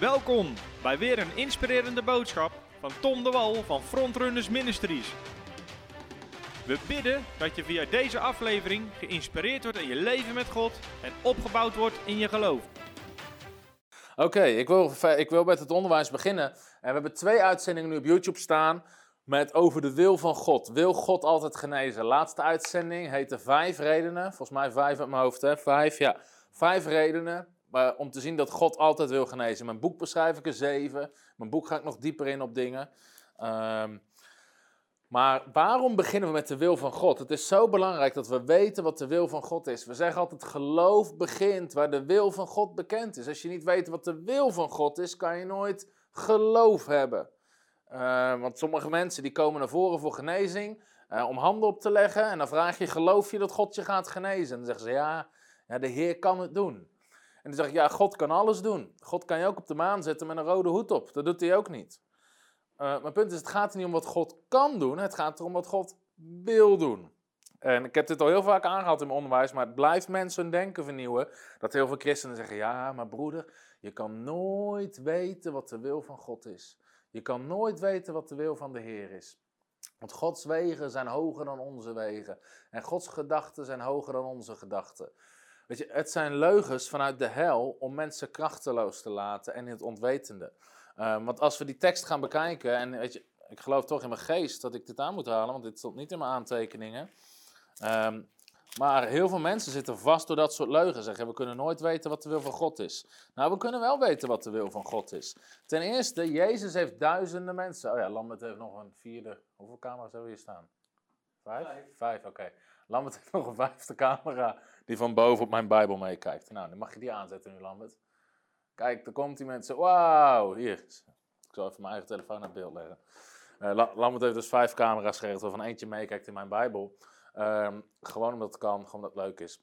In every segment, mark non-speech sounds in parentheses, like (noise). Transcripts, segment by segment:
Welkom bij weer een inspirerende boodschap van Tom de Wal van Frontrunners Ministries. We bidden dat je via deze aflevering geïnspireerd wordt in je leven met God en opgebouwd wordt in je geloof. Oké, ik, wil, ik wil met het onderwijs beginnen. En we hebben twee uitzendingen nu op YouTube staan met over de wil van God. Wil God altijd genezen? Laatste uitzending heette Vijf redenen. Volgens mij vijf uit mijn hoofd, hè? Vijf, ja. Vijf redenen maar om te zien dat God altijd wil genezen. Mijn boek beschrijf ik er zeven. Mijn boek ga ik nog dieper in op dingen. Um, maar waarom beginnen we met de wil van God? Het is zo belangrijk dat we weten wat de wil van God is. We zeggen altijd: geloof begint waar de wil van God bekend is. Als je niet weet wat de wil van God is, kan je nooit geloof hebben. Uh, want sommige mensen die komen naar voren voor genezing, uh, om handen op te leggen. En dan vraag je: geloof je dat God je gaat genezen? En dan zeggen ze: ja, ja de Heer kan het doen. En dan zeg ik, ja, God kan alles doen. God kan je ook op de maan zetten met een rode hoed op. Dat doet hij ook niet. Uh, mijn punt is, het gaat er niet om wat God kan doen. Het gaat erom wat God wil doen. En ik heb dit al heel vaak aangehaald in mijn onderwijs, maar het blijft mensen hun denken vernieuwen. Dat heel veel christenen zeggen, ja, maar broeder, je kan nooit weten wat de wil van God is. Je kan nooit weten wat de wil van de Heer is. Want Gods wegen zijn hoger dan onze wegen. En Gods gedachten zijn hoger dan onze gedachten. Weet je, het zijn leugens vanuit de hel om mensen krachteloos te laten en in het onwetende. Uh, want als we die tekst gaan bekijken, en weet je, ik geloof toch in mijn geest dat ik dit aan moet halen, want dit stond niet in mijn aantekeningen. Um, maar heel veel mensen zitten vast door dat soort leugens. Zeggen, we kunnen nooit weten wat de wil van God is. Nou, we kunnen wel weten wat de wil van God is. Ten eerste, Jezus heeft duizenden mensen. Oh ja, Lambert heeft nog een vierde. Hoeveel camera's hebben we hier staan? Vijf? Vijf, Vijf oké. Okay. Lambert heeft nog een vijfde camera die van boven op mijn Bijbel meekijkt. Nou, dan mag je die aanzetten nu, Lambert. Kijk, dan komt die mensen. Wauw, hier. Ik zal even mijn eigen telefoon naar beeld leggen. Uh, Lambert heeft dus vijf camera's geregeld, waarvan eentje meekijkt in mijn Bijbel. Um, gewoon omdat het kan, gewoon omdat het leuk is.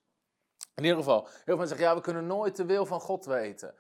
In ieder geval, heel veel mensen zeggen, ja, we kunnen nooit de wil van God weten.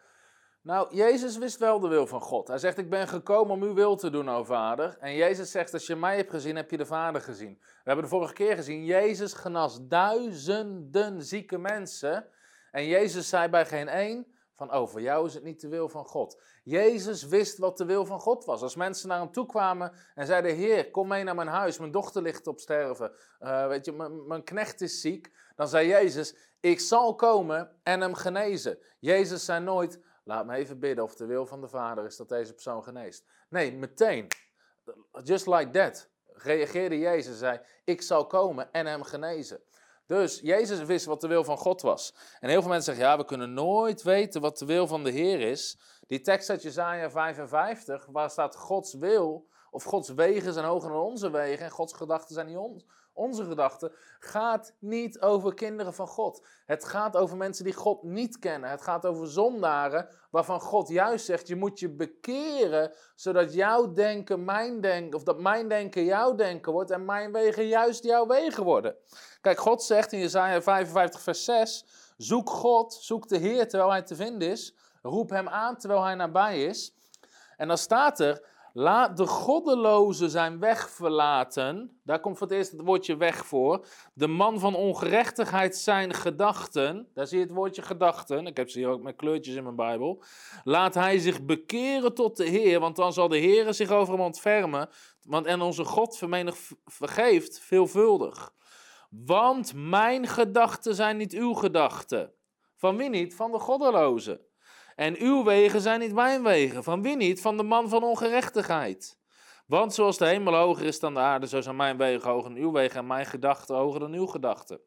Nou, Jezus wist wel de wil van God. Hij zegt, ik ben gekomen om uw wil te doen, o Vader. En Jezus zegt, als je mij hebt gezien, heb je de Vader gezien. We hebben de vorige keer gezien, Jezus genas duizenden zieke mensen. En Jezus zei bij geen één, van, oh, voor jou is het niet de wil van God. Jezus wist wat de wil van God was. Als mensen naar hem toe kwamen en zeiden, Heer, kom mee naar mijn huis, mijn dochter ligt op sterven. Uh, weet je, mijn knecht is ziek. Dan zei Jezus, ik zal komen en hem genezen. Jezus zei nooit, laat me even bidden of de wil van de Vader is dat deze persoon geneest. Nee, meteen, just like that, reageerde Jezus en zei, ik zal komen en hem genezen. Dus Jezus wist wat de wil van God was. En heel veel mensen zeggen, ja, we kunnen nooit weten wat de wil van de Heer is. Die tekst uit Jezaja 55, waar staat Gods wil, of Gods wegen zijn hoger dan onze wegen en Gods gedachten zijn niet ons, onze gedachten, gaat niet over kinderen van God. Het gaat over mensen die God niet kennen. Het gaat over zondaren waarvan God juist zegt, je moet je bekeren, zodat jouw denken mijn denken, of dat mijn denken jouw denken wordt en mijn wegen juist jouw wegen worden. Kijk, God zegt in Jesaja 55 vers 6, zoek God, zoek de Heer terwijl hij te vinden is, roep hem aan terwijl hij nabij is. En dan staat er, Laat de goddeloze zijn weg verlaten. Daar komt voor het eerst het woordje weg voor. De man van ongerechtigheid zijn gedachten. Daar zie je het woordje gedachten. Ik heb ze hier ook met kleurtjes in mijn Bijbel. Laat hij zich bekeren tot de Heer, want dan zal de Heer zich over hem ontfermen. Want en onze God vermenig, vergeeft veelvuldig. Want mijn gedachten zijn niet uw gedachten. Van wie niet? Van de goddeloze. En uw wegen zijn niet mijn wegen. Van wie niet? Van de man van ongerechtigheid. Want zoals de hemel hoger is dan de aarde, zo zijn mijn wegen hoger dan uw wegen en mijn gedachten hoger dan uw gedachten.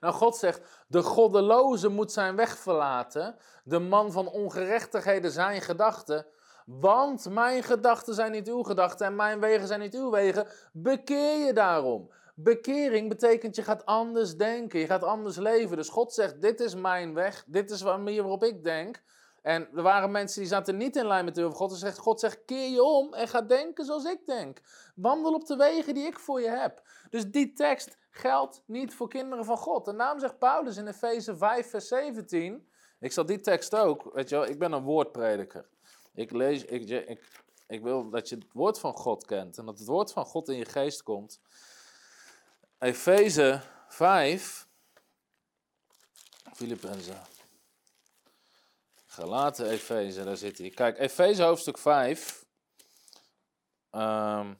Nou, God zegt, de goddeloze moet zijn weg verlaten, de man van ongerechtigheden zijn gedachten, want mijn gedachten zijn niet uw gedachten en mijn wegen zijn niet uw wegen. Bekeer je daarom. Bekering betekent je gaat anders denken, je gaat anders leven. Dus God zegt, dit is mijn weg, dit is de manier waarop ik denk. En er waren mensen die zaten niet in lijn met de wil van God. Dus zegt, God zegt, keer je om en ga denken zoals ik denk. Wandel op de wegen die ik voor je heb. Dus die tekst geldt niet voor kinderen van God. En daarom zegt Paulus in Efeze 5 vers 17... Ik zal die tekst ook, weet je wel, ik ben een woordprediker. Ik lees, ik, ik, ik wil dat je het woord van God kent. En dat het woord van God in je geest komt. Efeze 5. Filippenzen. Galaten, Efeze, daar zit hij. Kijk, Efeze hoofdstuk 5. ehm,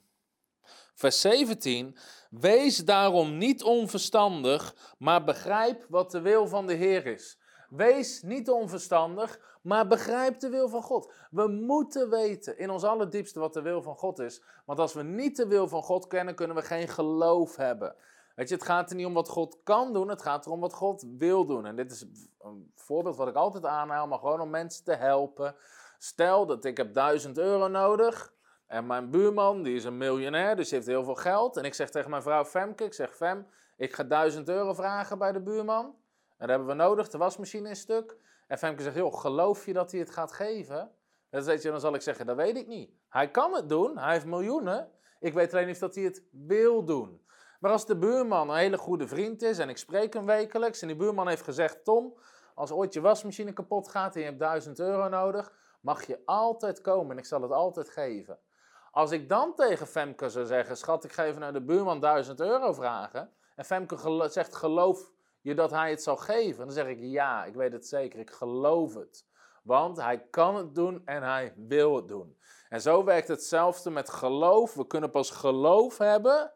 vers 17. Wees daarom niet onverstandig, maar begrijp wat de wil van de Heer is. Wees niet onverstandig, maar begrijp de wil van God. We moeten weten in ons allerdiepste wat de wil van God is. Want als we niet de wil van God kennen, kunnen we geen geloof hebben. Weet je, het gaat er niet om wat God kan doen, het gaat erom wat God wil doen. En dit is een voorbeeld wat ik altijd aanhaal, maar gewoon om mensen te helpen. Stel dat ik heb 1000 euro nodig en mijn buurman, die is een miljonair, dus heeft heel veel geld. En ik zeg tegen mijn vrouw Femke, ik zeg Fem, ik ga 1000 euro vragen bij de buurman. En dat hebben we nodig, de wasmachine is stuk. En Femke zegt, geloof je dat hij het gaat geven? Dan, weet je, dan zal ik zeggen, dat weet ik niet. Hij kan het doen, hij heeft miljoenen. Ik weet alleen niet of dat hij het wil doen. Maar als de buurman een hele goede vriend is en ik spreek hem wekelijks en die buurman heeft gezegd, Tom, als ooit je wasmachine kapot gaat en je hebt 1000 euro nodig, mag je altijd komen en ik zal het altijd geven. Als ik dan tegen Femke zou zeggen, schat, ik ga even naar de buurman 1000 euro vragen, en Femke zegt, geloof je dat hij het zal geven? Dan zeg ik, ja, ik weet het zeker, ik geloof het. Want hij kan het doen en hij wil het doen. En zo werkt hetzelfde met geloof. We kunnen pas geloof hebben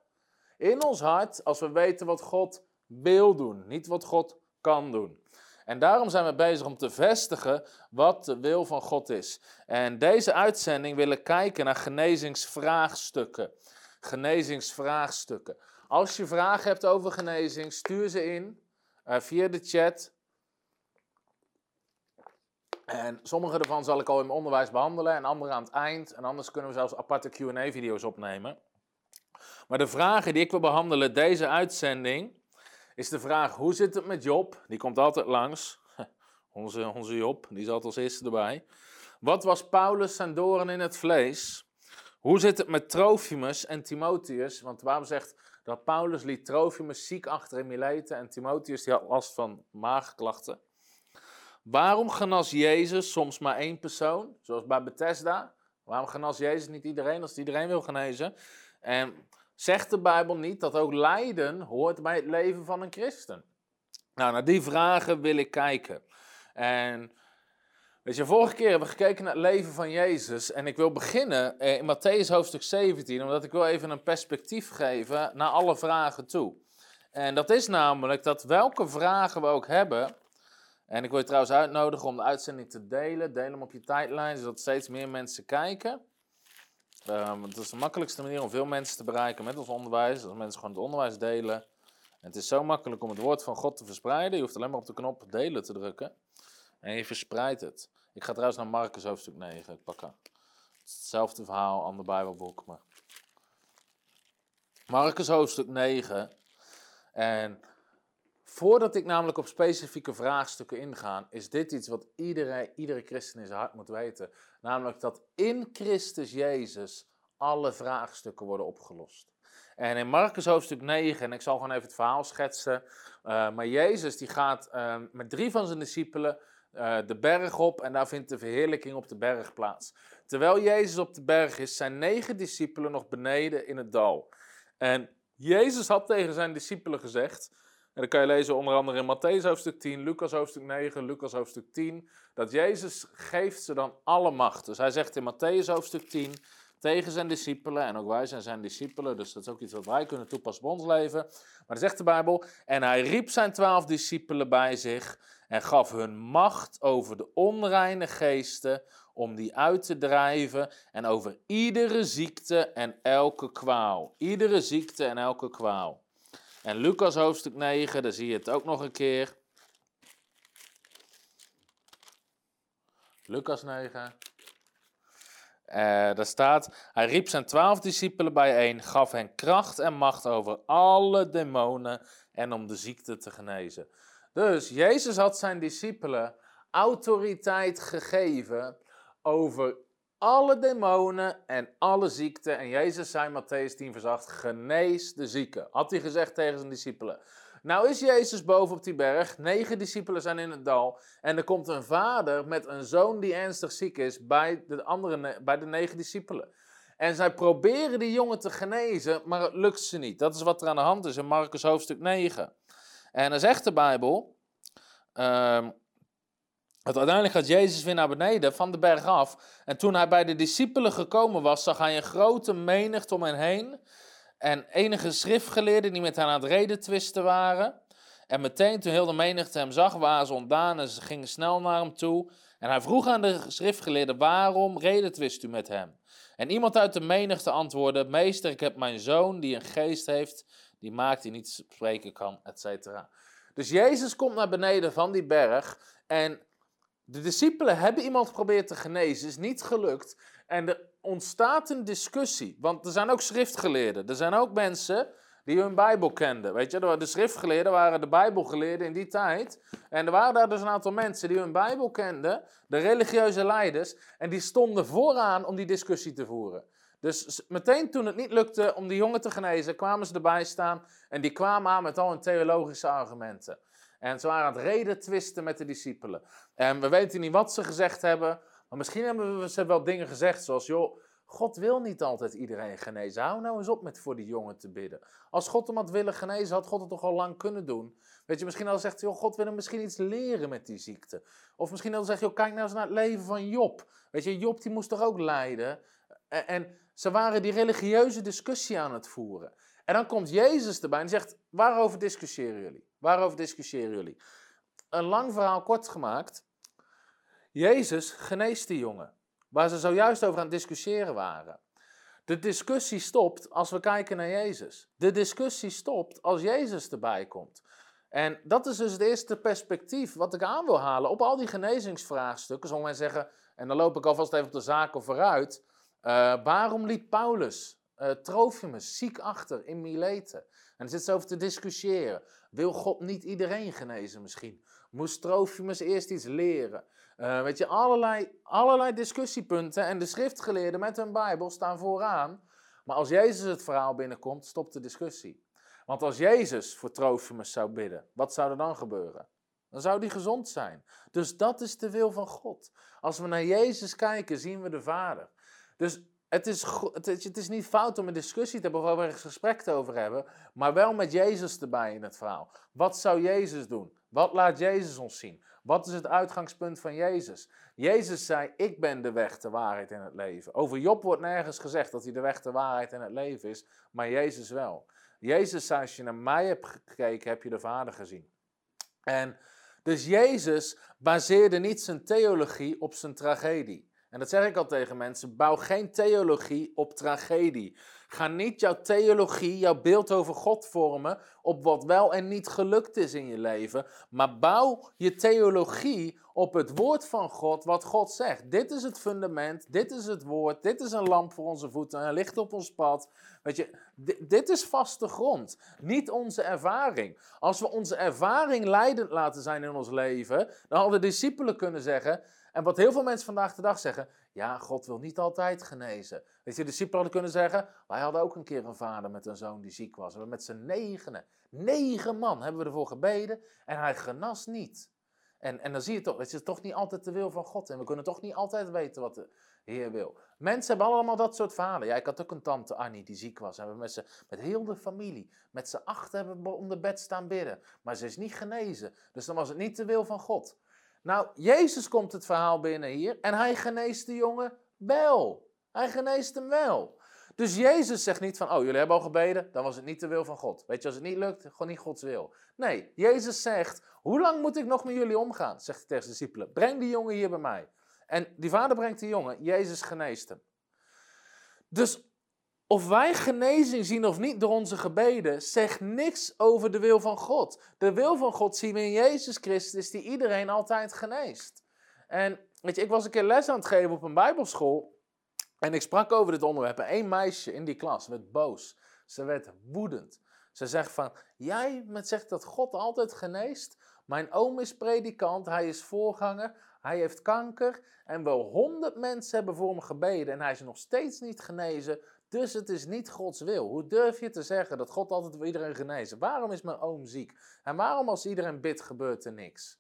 in ons hart als we weten wat God wil doen, niet wat God kan doen. En daarom zijn we bezig om te vestigen wat de wil van God is. En deze uitzending willen kijken naar genezingsvraagstukken. Genezingsvraagstukken. Als je vragen hebt over genezing, stuur ze in uh, via de chat. En sommige ervan zal ik al in mijn onderwijs behandelen en andere aan het eind. En anders kunnen we zelfs aparte QA-video's opnemen. Maar de vragen die ik wil behandelen deze uitzending is de vraag: hoe zit het met Job? Die komt altijd langs. (laughs) Onze, onze Job, die zat als eerste erbij. Wat was Paulus zijn doorn in het vlees? Hoe zit het met Trofimus en Timotheus? Want waarom zegt dat Paulus liet Trofimus ziek achter in Mileten en Timotheus die had last van maagklachten? Waarom genas Jezus soms maar één persoon, zoals bij Bethesda? Waarom genas Jezus niet iedereen als iedereen wil genezen? En zegt de Bijbel niet dat ook lijden hoort bij het leven van een christen? Nou, naar die vragen wil ik kijken. En weet je, vorige keer hebben we gekeken naar het leven van Jezus. En ik wil beginnen eh, in Matthäus hoofdstuk 17, omdat ik wil even een perspectief geven naar alle vragen toe. En dat is namelijk dat welke vragen we ook hebben. En ik wil je trouwens uitnodigen om de uitzending te delen. Deel hem op je tijdlijn, zodat steeds meer mensen kijken. Um, is de makkelijkste manier om veel mensen te bereiken met ons onderwijs. Als mensen gewoon het onderwijs delen. En het is zo makkelijk om het woord van God te verspreiden. Je hoeft alleen maar op de knop delen te drukken. En je verspreidt het. Ik ga trouwens naar Marcus hoofdstuk 9 ik pakken. Hetzelfde verhaal, ander Bijbelboek. Maar... Marcus hoofdstuk 9. En voordat ik namelijk op specifieke vraagstukken inga, is dit iets wat iedereen, iedere christen in zijn hart moet weten. Namelijk dat in Christus Jezus alle vraagstukken worden opgelost. En in Marcus hoofdstuk 9, en ik zal gewoon even het verhaal schetsen. Uh, maar Jezus die gaat uh, met drie van zijn discipelen uh, de berg op en daar vindt de verheerlijking op de berg plaats. Terwijl Jezus op de berg is, zijn negen discipelen nog beneden in het dal. En Jezus had tegen zijn discipelen gezegd, en dan kan je lezen onder andere in Matthäus hoofdstuk 10, Lucas hoofdstuk 9, Lucas hoofdstuk 10, dat Jezus geeft ze dan alle macht. Dus hij zegt in Matthäus hoofdstuk 10 tegen zijn discipelen, en ook wij zijn zijn discipelen, dus dat is ook iets wat wij kunnen toepassen op ons leven. Maar dan zegt de Bijbel, en hij riep zijn twaalf discipelen bij zich en gaf hun macht over de onreine geesten om die uit te drijven en over iedere ziekte en elke kwaal. Iedere ziekte en elke kwaal. En Lucas hoofdstuk 9, daar zie je het ook nog een keer. Lucas 9. Uh, daar staat, hij riep zijn twaalf discipelen bijeen, gaf hen kracht en macht over alle demonen en om de ziekte te genezen. Dus Jezus had zijn discipelen autoriteit gegeven over alle demonen en alle ziekten. En Jezus zei Matthäus 10 vers 8, genees de zieken. Had hij gezegd tegen zijn discipelen. Nou is Jezus boven op die berg, negen discipelen zijn in het dal. En er komt een vader met een zoon die ernstig ziek is bij de, andere, bij de negen discipelen. En zij proberen die jongen te genezen, maar het lukt ze niet. Dat is wat er aan de hand is in Marcus hoofdstuk 9. En dan zegt de Bijbel, Want uiteindelijk gaat Jezus weer naar beneden van de berg af. En toen hij bij de discipelen gekomen was, zag hij een grote menigte om hen heen. En enige schriftgeleerden die met hen aan het reden twisten waren. En meteen toen heel de menigte hem zag, waren ze ontdaan en ze gingen snel naar hem toe. En hij vroeg aan de schriftgeleerden, waarom redetwist u met hem? En iemand uit de menigte antwoordde, meester, ik heb mijn zoon die een geest heeft, die maakt die niet spreken kan, et cetera. Dus Jezus komt naar beneden van die berg en de discipelen hebben iemand geprobeerd te genezen, is niet gelukt. En er ontstaat een discussie, want er zijn ook schriftgeleerden, er zijn ook mensen die hun Bijbel kenden. Weet je, de schriftgeleerden waren de Bijbelgeleerden in die tijd. En er waren daar dus een aantal mensen die hun Bijbel kenden, de religieuze leiders, en die stonden vooraan om die discussie te voeren. Dus meteen toen het niet lukte om die jongen te genezen, kwamen ze erbij staan en die kwamen aan met al hun theologische argumenten. En ze waren aan het reden twisten met de discipelen. En we weten niet wat ze gezegd hebben, maar misschien hebben ze wel dingen gezegd zoals, joh, God wil niet altijd iedereen genezen. Hou nou eens op met voor die jongen te bidden. Als God hem had willen genezen, had God het toch al lang kunnen doen. Weet je, misschien al zegt joh, God wil hem misschien iets leren met die ziekte. Of misschien zegt, joh, kijk nou eens naar het leven van Job. Weet je, Job die moest toch ook lijden. En, en ze waren die religieuze discussie aan het voeren. En dan komt Jezus erbij en zegt, waarover discussiëren jullie? Waarover discussiëren jullie? Een lang verhaal kort gemaakt. Jezus geneest die jongen waar ze zojuist over aan het discussiëren waren. De discussie stopt als we kijken naar Jezus. De discussie stopt als Jezus erbij komt. En dat is dus het eerste perspectief wat ik aan wil halen op al die genezingsvraagstukken. Sommigen zeggen, en dan loop ik alvast even op de zaken vooruit. Uh, waarom liet Paulus uh, Trofimus ziek achter in Mileten? En dan zit ze over te discussiëren. Wil God niet iedereen genezen misschien? Moest Trofimus eerst iets leren? Uh, weet je, allerlei, allerlei discussiepunten en de schriftgeleerden met hun Bijbel staan vooraan. Maar als Jezus het verhaal binnenkomt, stopt de discussie. Want als Jezus voor Trofimus zou bidden, wat zou er dan gebeuren? Dan zou die gezond zijn. Dus dat is de wil van God. Als we naar Jezus kijken, zien we de Vader. Dus het is, het is niet fout om een discussie te hebben of er een gesprek over hebben, maar wel met Jezus erbij in het verhaal. Wat zou Jezus doen? Wat laat Jezus ons zien? Wat is het uitgangspunt van Jezus? Jezus zei: Ik ben de weg, de waarheid en het leven. Over Job wordt nergens gezegd dat hij de weg, de waarheid en het leven is, maar Jezus wel. Jezus zei: Als je naar mij hebt gekeken, heb je de Vader gezien. En dus Jezus baseerde niet zijn theologie op zijn tragedie. En dat zeg ik al tegen mensen: bouw geen theologie op tragedie. Ga niet jouw theologie, jouw beeld over God vormen op wat wel en niet gelukt is in je leven, maar bouw je theologie op het woord van God, wat God zegt. Dit is het fundament, dit is het woord, dit is een lamp voor onze voeten, een licht op ons pad. Weet je, dit, is vaste grond, niet onze ervaring. Als we onze ervaring leidend laten zijn in ons leven, dan hadden de discipelen kunnen zeggen, en wat heel veel mensen vandaag de dag zeggen, ja, God wil niet altijd genezen. Weet je, de discipelen hadden kunnen zeggen, wij hadden ook een keer een vader met een zoon die ziek was. We met z'n negenen, negen man hebben we ervoor gebeden en hij genas niet. En, en dan zie je toch, het is toch niet altijd de wil van God. En we kunnen toch niet altijd weten wat de Heer wil. Mensen hebben allemaal dat soort verhalen. Ja, ik had ook een tante Annie die ziek was. En we met, met heel de familie, met z'n acht hebben we om de bed staan bidden. Maar ze is niet genezen. Dus dan was het niet de wil van God. Nou, Jezus komt het verhaal binnen hier en hij geneest de jongen wel. Hij geneest hem wel. Dus Jezus zegt niet van, oh, jullie hebben al gebeden, dan was het niet de wil van God. Weet je, als het niet lukt, gewoon niet Gods wil. Nee, Jezus zegt, hoe lang moet ik nog met jullie omgaan? Zegt hij tegen de discipelen. Breng die jongen hier bij mij. En die vader brengt die jongen, Jezus geneest hem. Dus of wij genezing zien of niet door onze gebeden, zegt niks over de wil van God. De wil van God zien we in Jezus Christus, die iedereen altijd geneest. En weet je, ik was een keer les aan het geven op een Bijbelschool. En ik sprak over dit onderwerp. En één meisje in die klas werd boos. Ze werd woedend. Ze zegt van, jij zegt dat God altijd geneest. Mijn oom is predikant, hij is voorganger, hij heeft kanker. En wel honderd mensen hebben voor hem gebeden en hij is nog steeds niet genezen. Dus het is niet Gods wil. Hoe durf je te zeggen dat God altijd wil iedereen genezen? Waarom is mijn oom ziek? En waarom als iedereen bidt gebeurt er niks?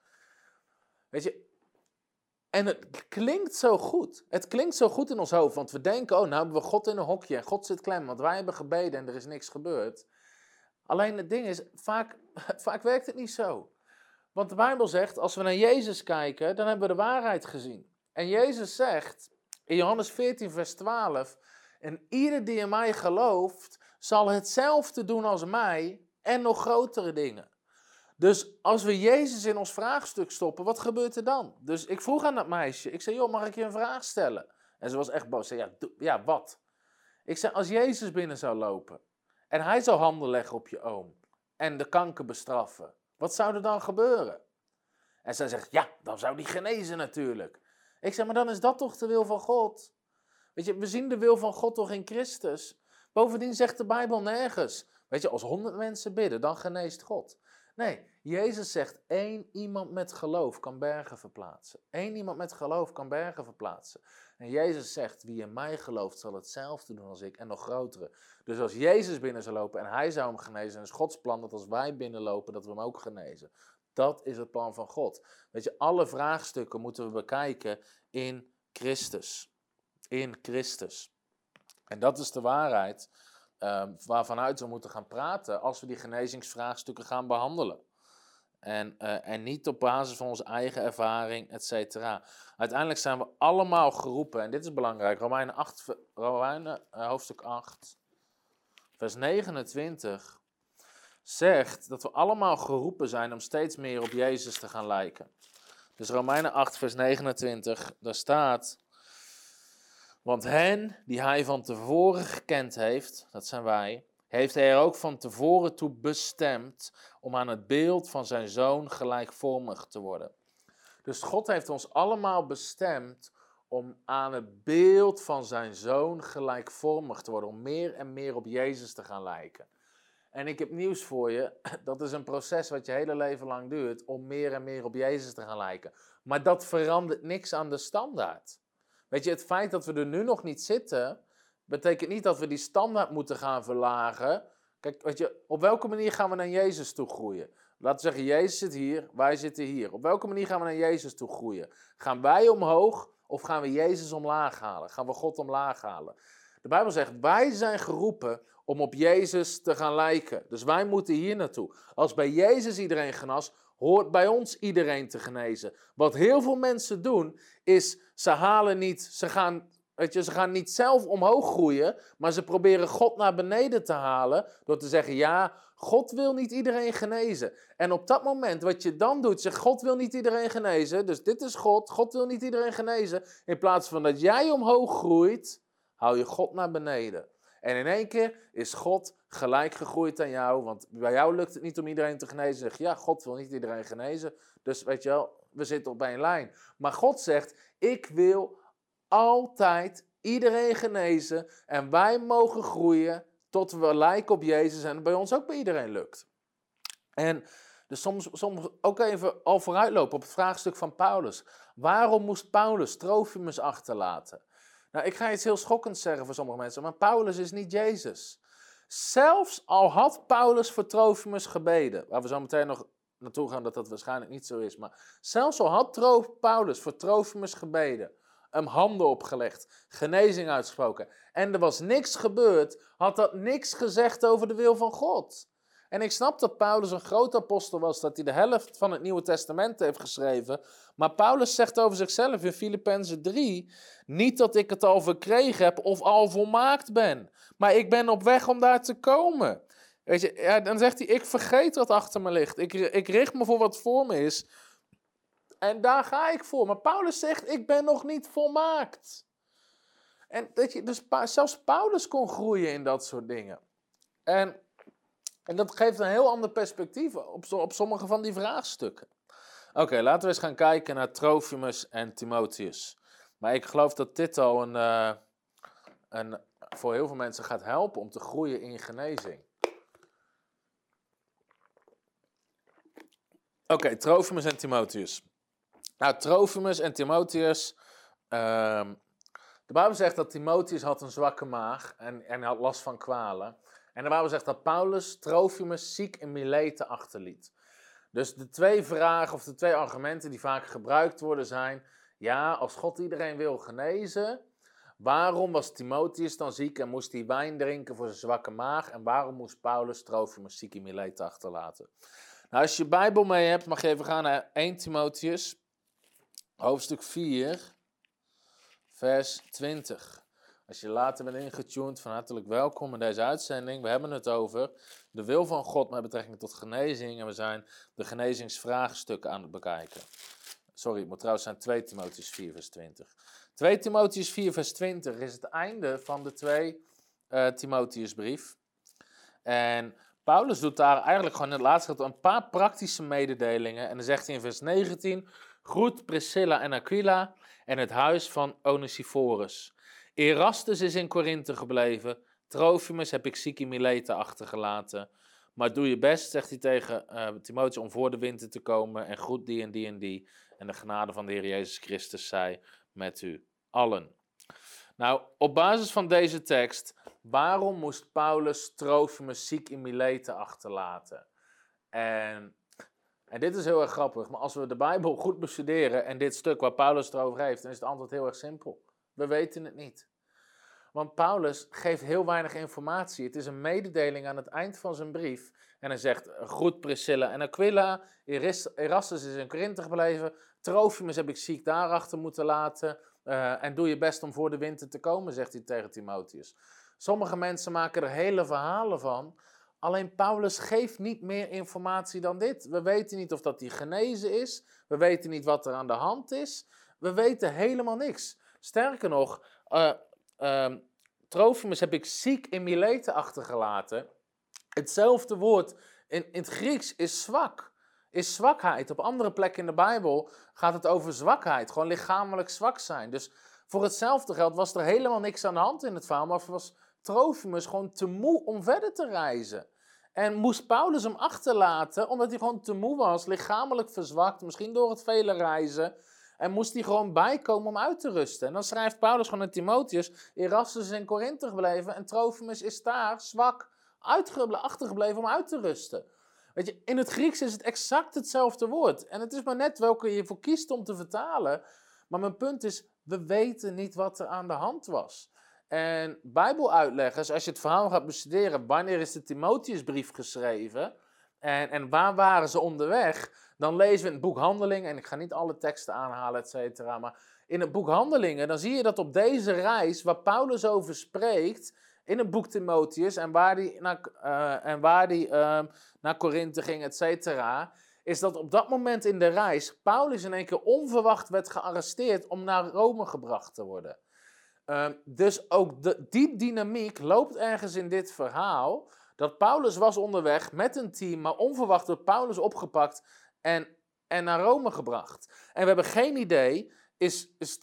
Weet je, en het klinkt zo goed. Het klinkt zo goed in ons hoofd, want we denken, oh, nou hebben we God in een hokje en God zit klem, want wij hebben gebeden en er is niks gebeurd. Alleen het ding is, vaak, (laughs) vaak werkt het niet zo. Want de Bijbel zegt, als we naar Jezus kijken, dan hebben we de waarheid gezien. En Jezus zegt in Johannes 14, vers 12: En ieder die in mij gelooft, zal hetzelfde doen als mij en nog grotere dingen. Dus als we Jezus in ons vraagstuk stoppen, wat gebeurt er dan? Dus ik vroeg aan dat meisje, ik zei, joh, mag ik je een vraag stellen? En ze was echt boos. Ze zei, ja, ja, wat? Ik zei, als Jezus binnen zou lopen en hij zou handen leggen op je oom en de kanker bestraffen, wat zou er dan gebeuren? En zij zegt, ja, dan zou die genezen natuurlijk. Ik zeg, maar dan is dat toch de wil van God? Weet je, we zien de wil van God toch in Christus? Bovendien zegt de Bijbel nergens, weet je, als honderd mensen bidden, dan geneest God. Nee, Jezus zegt één iemand met geloof kan bergen verplaatsen. Eén iemand met geloof kan bergen verplaatsen. En Jezus zegt, wie in mij gelooft zal hetzelfde doen als ik en nog grotere. Dus als Jezus binnen zou lopen en hij zou hem genezen, is Gods plan dat als wij binnenlopen, dat we hem ook genezen. Dat is het plan van God. Weet je, alle vraagstukken moeten we bekijken in Christus. In Christus. En dat is de waarheid um, waarvanuit we moeten gaan praten als we die genezingsvraagstukken gaan behandelen. En, uh, en niet op basis van onze eigen ervaring, et cetera. Uiteindelijk zijn we allemaal geroepen, en dit is belangrijk, Romeinen, 8, Romeinen uh, hoofdstuk 8, vers 29, zegt dat we allemaal geroepen zijn om steeds meer op Jezus te gaan lijken. Dus Romeinen 8, vers 29, daar staat, want hen die hij van tevoren gekend heeft, dat zijn wij, heeft hij er ook van tevoren toe bestemd om aan het beeld van zijn zoon gelijkvormig te worden. Dus God heeft ons allemaal bestemd om aan het beeld van zijn zoon gelijkvormig te worden, om meer en meer op Jezus te gaan lijken. En ik heb nieuws voor je, (clears throat) dat is een proces wat je hele leven lang duurt om meer en meer op Jezus te gaan lijken. Maar dat verandert niks aan de standaard. Weet je, het feit dat we er nu nog niet zitten, betekent niet dat we die standaard moeten gaan verlagen. Kijk, weet je, op welke manier gaan we naar Jezus toe groeien? Laten we zeggen, Jezus zit hier, wij zitten hier. Op welke manier gaan we naar Jezus toe groeien? Gaan wij omhoog of gaan we Jezus omlaag halen? Gaan we God omlaag halen? De Bijbel zegt, wij zijn geroepen om op Jezus te gaan lijken. Dus wij moeten hier naartoe. Als bij Jezus iedereen genas, hoort bij ons iedereen te genezen. Wat heel veel mensen doen, is ze halen niet, ze gaan, weet je, ze gaan niet zelf omhoog groeien, maar ze proberen God naar beneden te halen door te zeggen, ja, God wil niet iedereen genezen. En op dat moment, wat je dan doet, zegt God wil niet iedereen genezen, dus dit is God, God wil niet iedereen genezen. In plaats van dat jij omhoog groeit, hou je God naar beneden. En in één keer is God gelijk gegroeid aan jou. Want bij jou lukt het niet om iedereen te genezen. Zeg ja, God wil niet iedereen genezen. Dus weet je wel, we zitten op één lijn. Maar God zegt, ik wil altijd iedereen genezen. En wij mogen groeien tot we lijken op Jezus. En bij ons ook bij iedereen lukt. En dus soms, soms ook even al vooruitlopen op het vraagstuk van Paulus. Waarom moest Paulus Trofimus achterlaten? Nou, ik ga iets heel schokkends zeggen voor sommige mensen, maar Paulus is niet Jezus. Zelfs al had Paulus voor Trofimus gebeden, waar we zo meteen nog naartoe gaan dat dat waarschijnlijk niet zo is, maar zelfs al had Paulus voor Trofimus gebeden, hem handen opgelegd, genezing uitgesproken en er was niks gebeurd, had dat niks gezegd over de wil van God. En ik snap dat Paulus een groot apostel was, dat hij de helft van het Nieuwe Testament heeft geschreven. Maar Paulus zegt over zichzelf in Filippenzen 3, niet dat ik het al verkregen heb of al volmaakt ben, maar ik ben op weg om daar te komen. Weet je, ja, dan zegt hij, ik vergeet wat achter me ligt. Ik, ik richt me voor wat voor me is. En daar ga ik voor. Maar Paulus zegt, ik ben nog niet volmaakt. En dat je, dus zelfs Paulus kon groeien in dat soort dingen. En en dat geeft een heel ander perspectief op, op sommige van die vraagstukken. Oké, laten we eens gaan kijken naar Trofimus en Timotheus. Maar ik geloof dat dit al een, uh, een, voor heel veel mensen gaat helpen om te groeien in genezing. Oké, Trofimus en Timotheus. Nou, Trofimus en Timotheus. Uh, de Bijbel zegt dat Timotheus had een zwakke maag en, en had last van kwalen. En de Bijbel zegt dat Paulus Trofimus ziek in Mileten achterliet. Dus de twee vragen of de twee argumenten die vaak gebruikt worden zijn: ja, als God iedereen wil genezen, waarom was Timotheus dan ziek en moest hij wijn drinken voor zijn zwakke maag? En waarom moest Paulus Trofimus ziek in Mileten achterlaten? Nou, als je Bijbel mee hebt, mag je even gaan naar 1 Timotheus, hoofdstuk 4, vers 20. Als je later bent ingetuned, van hartelijk welkom in deze uitzending. We hebben het over de wil van God met betrekking tot genezing. En we zijn de genezingsvraagstukken aan het bekijken. Sorry, het moet trouwens zijn 2 Timotheus 4, vers 20. 2 Timotheus 4, vers 20 is het einde van de 2 uh, Timotheusbrief. En Paulus doet daar eigenlijk gewoon in het laatste een paar praktische mededelingen. En dan zegt hij in vers 19: Groet Priscilla en Aquila en het huis van Onesiphorus. Erastus is in Korinthe gebleven. Trofimus heb ik ziek in Mileten achtergelaten. Maar doe je best, zegt hij tegen uh, Timotheus, om voor de winter te komen. En groet die en die en die. En de genade van de Heer Jezus Christus zij met u allen. Nou, op basis van deze tekst, waarom moest Paulus Trofimus ziek in Mileten achterlaten? En, en dit is heel erg grappig, maar als we de Bijbel goed bestuderen en dit stuk waar Paulus het over heeft, dan is het antwoord heel erg simpel. We weten het niet. Want Paulus geeft heel weinig informatie. Het is een mededeling aan het eind van zijn brief. En hij zegt, groet Priscilla en Aquila, Erastus is in Korinthe gebleven, Trofimus heb ik ziek daarachter moeten laten. Uh, en doe je best om voor de winter te komen, zegt hij tegen Timotheus. Sommige mensen maken er hele verhalen van. Alleen Paulus geeft niet meer informatie dan dit. We weten niet of dat hij genezen is. We weten niet wat er aan de hand is. We weten helemaal niks. Sterker nog, uh, uh, Trofimus heb ik ziek in Mileten achtergelaten. Hetzelfde woord in, in het Grieks is zwak is zwakheid. Op andere plekken in de Bijbel gaat het over zwakheid, gewoon lichamelijk zwak zijn. Dus voor hetzelfde geld was er helemaal niks aan de hand in het verhaal, maar was Trofimus gewoon te moe om verder te reizen. En moest Paulus hem achterlaten, omdat hij gewoon te moe was, lichamelijk verzwakt, misschien door het vele reizen. En moest hij gewoon bijkomen om uit te rusten. En dan schrijft Paulus gewoon aan Timotheus: Erastus is in Korinthe gebleven en Trofimus is daar zwak achtergebleven om uit te rusten. Weet je, in het Grieks is het exact hetzelfde woord. En het is maar net welke je voor kiest om te vertalen. Maar mijn punt is, we weten niet wat er aan de hand was. En Bijbeluitleggers, als je het verhaal gaat bestuderen, wanneer is de Timotheusbrief geschreven en, en waar waren ze onderweg, dan lezen we in het boek Handelingen, en ik ga niet alle teksten aanhalen, et cetera, maar in het boek Handelingen, dan zie je dat op deze reis, waar Paulus over spreekt, in het boek Timotheus en waar die naar, uh, en waar die, uh, naar Korinthe ging, et cetera, is dat op dat moment in de reis Paulus in één keer onverwacht werd gearresteerd om naar Rome gebracht te worden. Uh, dus ook de, die dynamiek loopt ergens in dit verhaal. Dat Paulus was onderweg met een team, maar onverwacht wordt Paulus opgepakt en, en naar Rome gebracht. En we hebben geen idee, is, is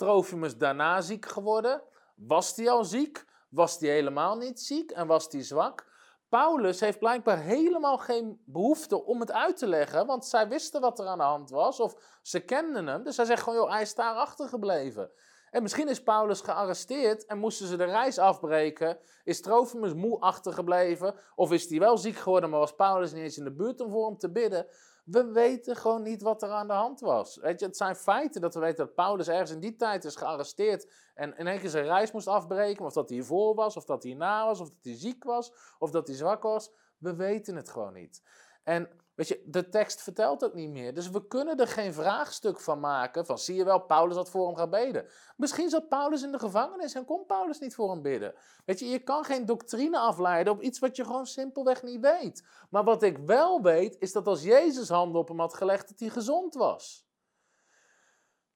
daarna ziek geworden? Was hij al ziek? Was hij helemaal niet ziek en was hij zwak? Paulus heeft blijkbaar helemaal geen behoefte om het uit te leggen, want zij wisten wat er aan de hand was, of ze kenden hem. Dus hij zegt gewoon, joh, hij is daar achtergebleven. En misschien is Paulus gearresteerd en moesten ze de reis afbreken. Is Trofimus moe achtergebleven? Of is hij wel ziek geworden, maar was Paulus niet eens in de buurt om voor hem te bidden? We weten gewoon niet wat er aan de hand was. Weet je, het zijn feiten dat we weten dat Paulus ergens in die tijd is gearresteerd en in één keer zijn reis moest afbreken. Of dat hij hiervoor was, of dat hij na was, of dat hij ziek was, of dat hij zwak was. We weten het gewoon niet. En Weet je, de tekst vertelt ook niet meer. Dus we kunnen er geen vraagstuk van maken. Van zie je wel, Paulus had voor hem gaan bidden. Misschien zat Paulus in de gevangenis en kon Paulus niet voor hem bidden. Weet je, je kan geen doctrine afleiden op iets wat je gewoon simpelweg niet weet. Maar wat ik wel weet, is dat als Jezus handen op hem had gelegd, dat hij gezond was.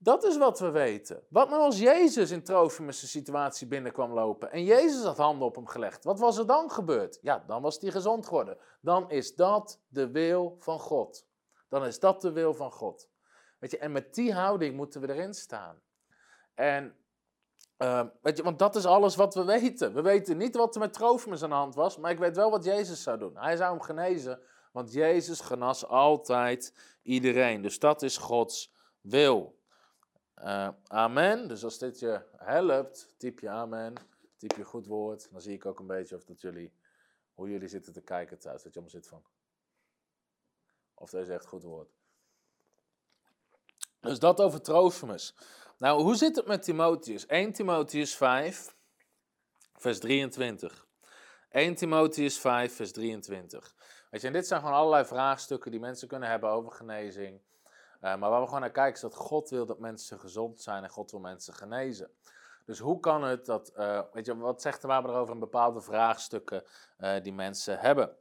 Dat is wat we weten. Wat nou als Jezus in Trofimus' situatie binnenkwam lopen en Jezus had handen op hem gelegd? Wat was er dan gebeurd? Ja, dan was hij gezond geworden. Dan is dat de wil van God. Dan is dat de wil van God. Weet je, en met die houding moeten we erin staan. En uh, weet je, want dat is alles wat we weten. We weten niet wat er met Trofimus aan de hand was, maar ik weet wel wat Jezus zou doen. Hij zou hem genezen, want Jezus genas altijd iedereen. Dus dat is Gods wil. Uh, amen. Dus als dit je helpt, typ je amen. Typ je goed woord. Dan zie ik ook een beetje of dat jullie, hoe jullie zitten te kijken thuis. Dat je om zit van. Of deze echt goed woord. Dus dat over Trofimus. Nou, hoe zit het met Timotheus? 1 Timotheus 5, vers 23. 1 Timotheus 5, vers 23. Weet je, en dit zijn gewoon allerlei vraagstukken die mensen kunnen hebben over genezing. Eh, maar waar we gewoon naar kijken is dat God wil dat mensen gezond zijn en God wil mensen genezen. Dus hoe kan het dat, uh, weet je, wat zegt de Bijbel erover in bepaalde vraagstukken uh, die mensen hebben?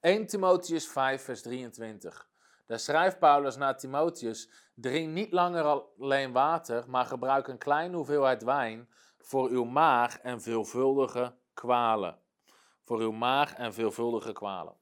1 Timotheus 5, vers 23. Daar schrijft Paulus naar Timotheus: Drink niet langer alleen water, maar gebruik een kleine hoeveelheid wijn voor uw maag en veelvuldige kwalen. Voor uw maag en veelvuldige kwalen.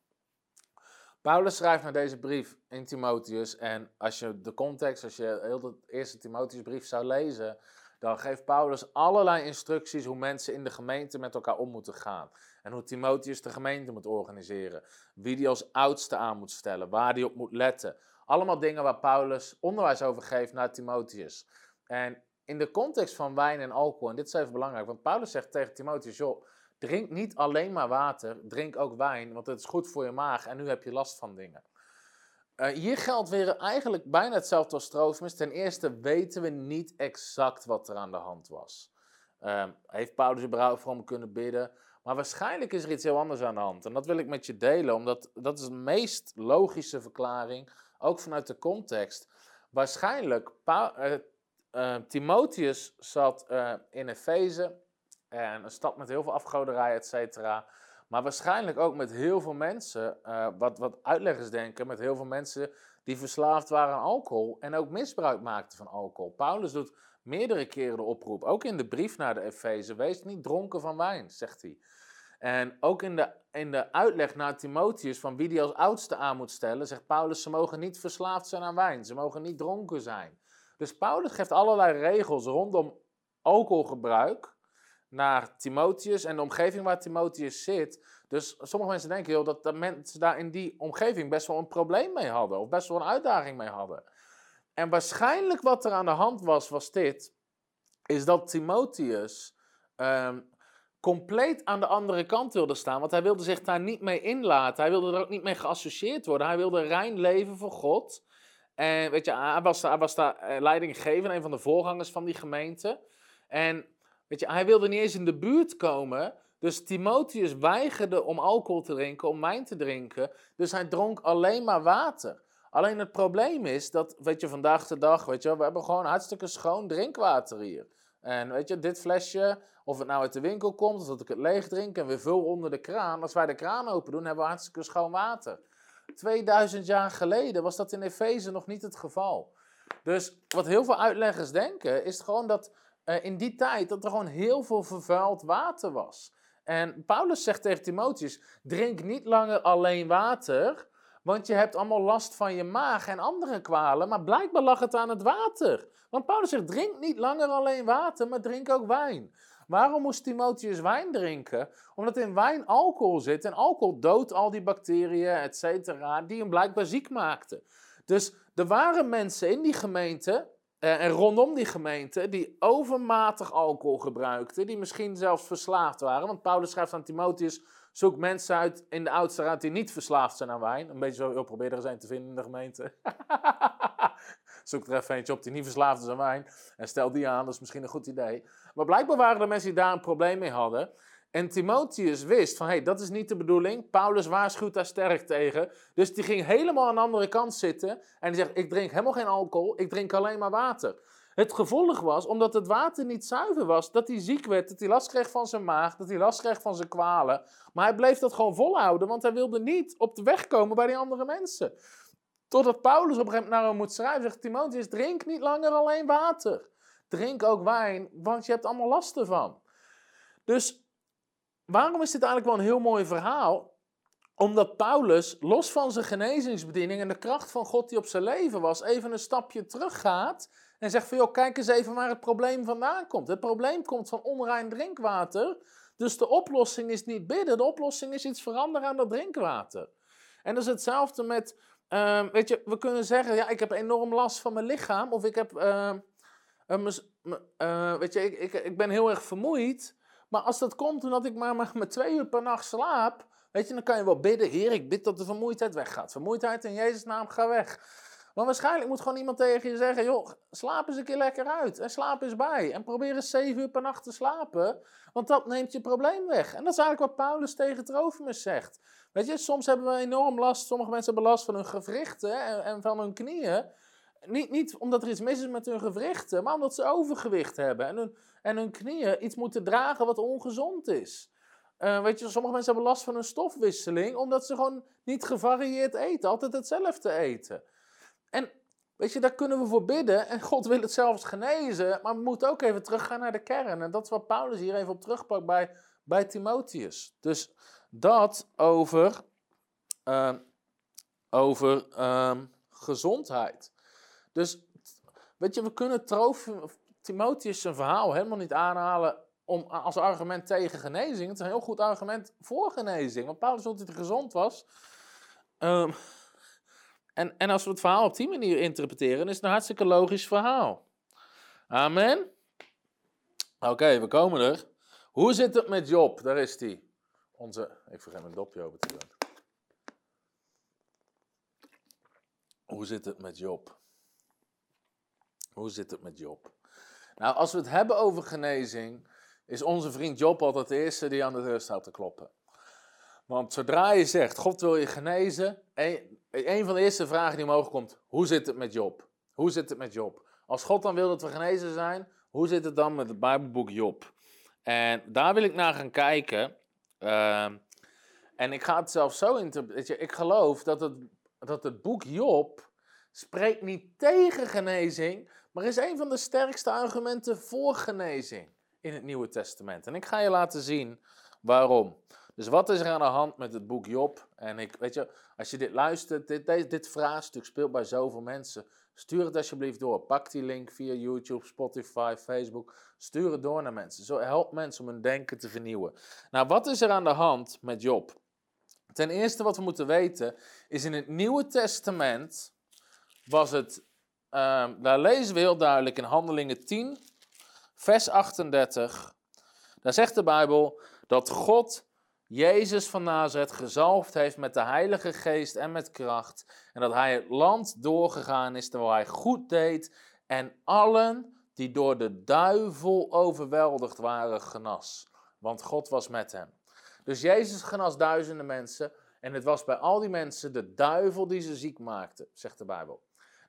Paulus schrijft naar deze brief in Timotheus. En als je de context, als je heel de eerste Timotheusbrief zou lezen, dan geeft Paulus allerlei instructies hoe mensen in de gemeente met elkaar om moeten gaan. En hoe Timotheus de gemeente moet organiseren. Wie die als oudste aan moet stellen, waar die op moet letten. Allemaal dingen waar Paulus onderwijs over geeft naar Timotheus. En in de context van wijn en alcohol, en dit is even belangrijk, want Paulus zegt tegen Timotheus, joh, drink niet alleen maar water, drink ook wijn, want het is goed voor je maag en nu heb je last van dingen. Uh, hier geldt weer eigenlijk bijna hetzelfde als troostmis. Ten eerste weten we niet exact wat er aan de hand was. Uh, heeft Paulus überhaupt voor hem kunnen bidden? Maar waarschijnlijk is er iets heel anders aan de hand. En dat wil ik met je delen, omdat dat is de meest logische verklaring, ook vanuit de context. Waarschijnlijk, pa uh, uh, Timotheus zat in Efeze, en een stad met heel veel afgoderij, et cetera. Maar waarschijnlijk ook met heel veel mensen, uh, wat, wat uitleggers denken, met heel veel mensen die verslaafd waren aan alcohol en ook misbruik maakten van alcohol. Paulus doet meerdere keren de oproep, ook in de brief naar de Efeze, wees niet dronken van wijn, zegt hij. En ook in de, in de uitleg naar Timotheus van wie die als oudste aan moet stellen, zegt Paulus, ze mogen niet verslaafd zijn aan wijn, ze mogen niet dronken zijn. Dus Paulus geeft allerlei regels rondom alcoholgebruik, naar Timotheus en de omgeving waar Timotheus zit. Dus sommige mensen denken heel dat de mensen daar in die omgeving best wel een probleem mee hadden. Of best wel een uitdaging mee hadden. En waarschijnlijk wat er aan de hand was, was dit. Is dat Timotheus um, compleet aan de andere kant wilde staan. Want hij wilde zich daar niet mee inlaten. Hij wilde er ook niet mee geassocieerd worden. Hij wilde rein leven voor God. En weet je, hij was, hij was daar eh, leidinggevend, een van de voorgangers van die gemeente. En Weet je, hij wilde niet eens in de buurt komen. Dus Timotheus weigerde om alcohol te drinken, om wijn te drinken. Dus hij dronk alleen maar water. Alleen het probleem is dat, weet je, vandaag de dag, weet je, we hebben gewoon hartstikke schoon drinkwater hier. En weet je, dit flesje, of het nou uit de winkel komt, of dat ik het leeg drink en we vul onder de kraan. Als wij de kraan open doen, hebben we hartstikke schoon water. 2000 jaar geleden was dat in Efeze nog niet het geval. Dus wat heel veel uitleggers denken, is gewoon dat uh, in die tijd dat er gewoon heel veel vervuild water was. En Paulus zegt tegen Timotheus: drink niet langer alleen water, want je hebt allemaal last van je maag en andere kwalen. Maar blijkbaar lag het aan het water. Want Paulus zegt: drink niet langer alleen water, maar drink ook wijn. Waarom moest Timotheus wijn drinken? Omdat in wijn alcohol zit en alcohol doodt al die bacteriën, et cetera, die hem blijkbaar ziek maakten. Dus er waren mensen in die gemeente en rondom die gemeente die overmatig alcohol gebruikten, die misschien zelfs verslaafd waren. Want Paulus schrijft aan Timotheus, zoek mensen uit in de oudste raad die niet verslaafd zijn aan wijn. Een beetje zo, er eens een te vinden in de gemeente. (laughs) zoek er even eentje op die niet verslaafd is aan wijn en stel die aan, dat is misschien een goed idee. Maar blijkbaar waren er mensen die daar een probleem mee hadden. En Timotheus wist van, hé, hey, dat is niet de bedoeling. Paulus waarschuwt daar sterk tegen. Dus die ging helemaal aan de andere kant zitten. En die zegt, ik drink helemaal geen alcohol, ik drink alleen maar water. Het gevolg was, omdat het water niet zuiver was, dat hij ziek werd, dat hij last kreeg van zijn maag, dat hij last kreeg van zijn kwalen. Maar hij bleef dat gewoon volhouden, want hij wilde niet op de weg komen bij die andere mensen. Totdat Paulus op een gegeven moment naar hem moet schrijven, zegt Timotheus, drink niet langer alleen water. Drink ook wijn, want je hebt allemaal last ervan. Dus waarom is dit eigenlijk wel een heel mooi verhaal? Omdat Paulus, los van zijn genezingsbediening en de kracht van God die op zijn leven was, even een stapje teruggaat en zegt van, joh, kijk eens even waar het probleem vandaan komt. Het probleem komt van onrein drinkwater, dus de oplossing is niet bidden, de oplossing is iets veranderen aan dat drinkwater. En dat is hetzelfde met, uh, weet je, we kunnen zeggen, ja, ik heb enorm last van mijn lichaam, of ik heb, uh, uh, weet je, ik, ik ben heel erg vermoeid, maar als dat komt omdat ik maar met twee uur per nacht slaap, weet je, dan kan je wel bidden, Heer, ik bid dat de vermoeidheid weggaat. Vermoeidheid in Jezus' naam, ga weg. Maar waarschijnlijk moet gewoon iemand tegen je zeggen: joh, slaap eens een keer lekker uit. En slaap eens bij. En probeer eens zeven uur per nacht te slapen. Want dat neemt je probleem weg. En dat is eigenlijk wat Paulus tegen Trofimus zegt. Weet je, soms hebben we enorm last. Sommige mensen hebben last van hun gewrichten en, en van hun knieën. Niet, niet omdat er iets mis is met hun gewrichten, maar omdat ze overgewicht hebben. En hun, en hun knieën iets moeten dragen wat ongezond is. Uh, weet je, sommige mensen hebben last van een stofwisseling, omdat ze gewoon niet gevarieerd eten, altijd hetzelfde eten. En weet je, daar kunnen we voor bidden en (laughs) God wil het zelfs genezen, maar we moeten ook even teruggaan naar de kern. En dat is wat Paulus hier even op terugpakt bij, bij Timotheus. Dus dat over, uh, over um, gezondheid. Dus, weet je, we kunnen Timotheus zijn verhaal helemaal niet aanhalen om, als argument tegen genezing. Het is een heel goed argument voor genezing. Want Paulus vond dat hij gezond was. Um, en, en als we het verhaal op die manier interpreteren, is het een hartstikke logisch verhaal. Amen. Oké, we komen er. Hoe zit het met Job? Daar is hij. Onze, ik vergeet mijn dopje open te doen. Hoe zit het met Job? Hoe zit het met Job? Nou, als we het hebben over genezing, is onze vriend Job altijd de eerste die aan de deur staat te kloppen. Want zodra je zegt, God wil je genezen, een, van de eerste vragen die omhoog komt, hoe zit het met Job? Hoe zit het met Job? Als God dan wil dat we genezen zijn, hoe zit het dan met het Bijbelboek Job? En daar wil ik naar gaan kijken. Ehm, en ik ga het zelfs zo interpreteren. Ik geloof dat het, dat het boek Job spreekt niet tegen genezing, maar is een van de sterkste argumenten voor genezing in het Nieuwe Testament. En ik ga je laten zien waarom. Dus wat is er aan de hand met het boek Job? En ik, weet je, als je dit luistert, dit, dit, vraagstuk speelt bij zoveel mensen. Stuur het alsjeblieft door. Pak die link via YouTube, Spotify, Facebook. Stuur het door naar mensen. Zo helpt mensen om hun denken te vernieuwen. Nou, wat is er aan de hand met Job? Ten eerste wat we moeten weten is in het Nieuwe Testament was het, uh, daar lezen we heel duidelijk in Handelingen 10, vers 38. Daar zegt de Bijbel dat God Jezus van Nazareth gezalfd heeft met de Heilige Geest en met kracht. En dat hij het land doorgegaan is terwijl hij goed deed. En allen die door de duivel overweldigd waren, genas. Want God was met hem. Dus Jezus genas duizenden mensen. En het was bij al die mensen de duivel die ze ziek maakte, zegt de Bijbel.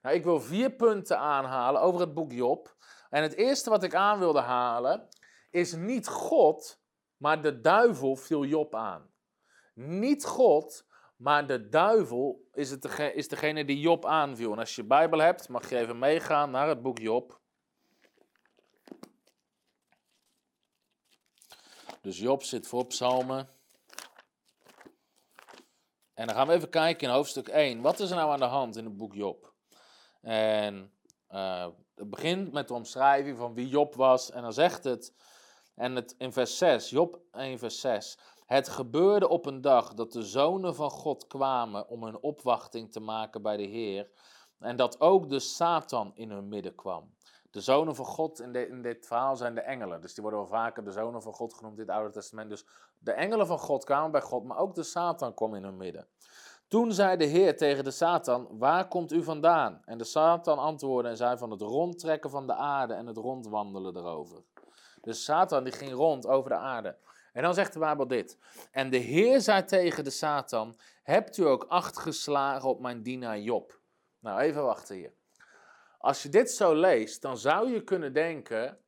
Nou, ik wil vier punten aanhalen over het boek Job. En het eerste wat ik aan wilde halen is niet God, maar de duivel viel Job aan. Niet God, maar de duivel is, het degene, is degene die Job aanviel. En als je Bijbel hebt, mag je even meegaan naar het boek Job. Dus Job zit voor psalmen. En dan gaan we even kijken in hoofdstuk 1. Wat is er nou aan de hand in het boek Job? En uh, het begint met de omschrijving van wie Job was. En dan zegt het, en het in vers 6, Job 1 vers 6. Het gebeurde op een dag dat de zonen van God kwamen om hun opwachting te maken bij de Heer. En dat ook de Satan in hun midden kwam. De zonen van God in, in, dit verhaal zijn de engelen. Dus die worden wel vaker de zonen van God genoemd in het Oude Testament. Dus de engelen van God kwamen bij God, maar ook de Satan kwam in hun midden. Toen zei de Heer tegen de Satan: Waar komt u vandaan? En de Satan antwoordde en zei: Van het rondtrekken van de aarde en het rondwandelen erover. Dus Satan die ging rond over de aarde. En dan zegt de Bijbel dit. En de Heer zei tegen de Satan: Hebt u ook acht geslagen op mijn dienaar Job? Nou, even wachten hier. Als je dit zo leest, dan zou je kunnen denken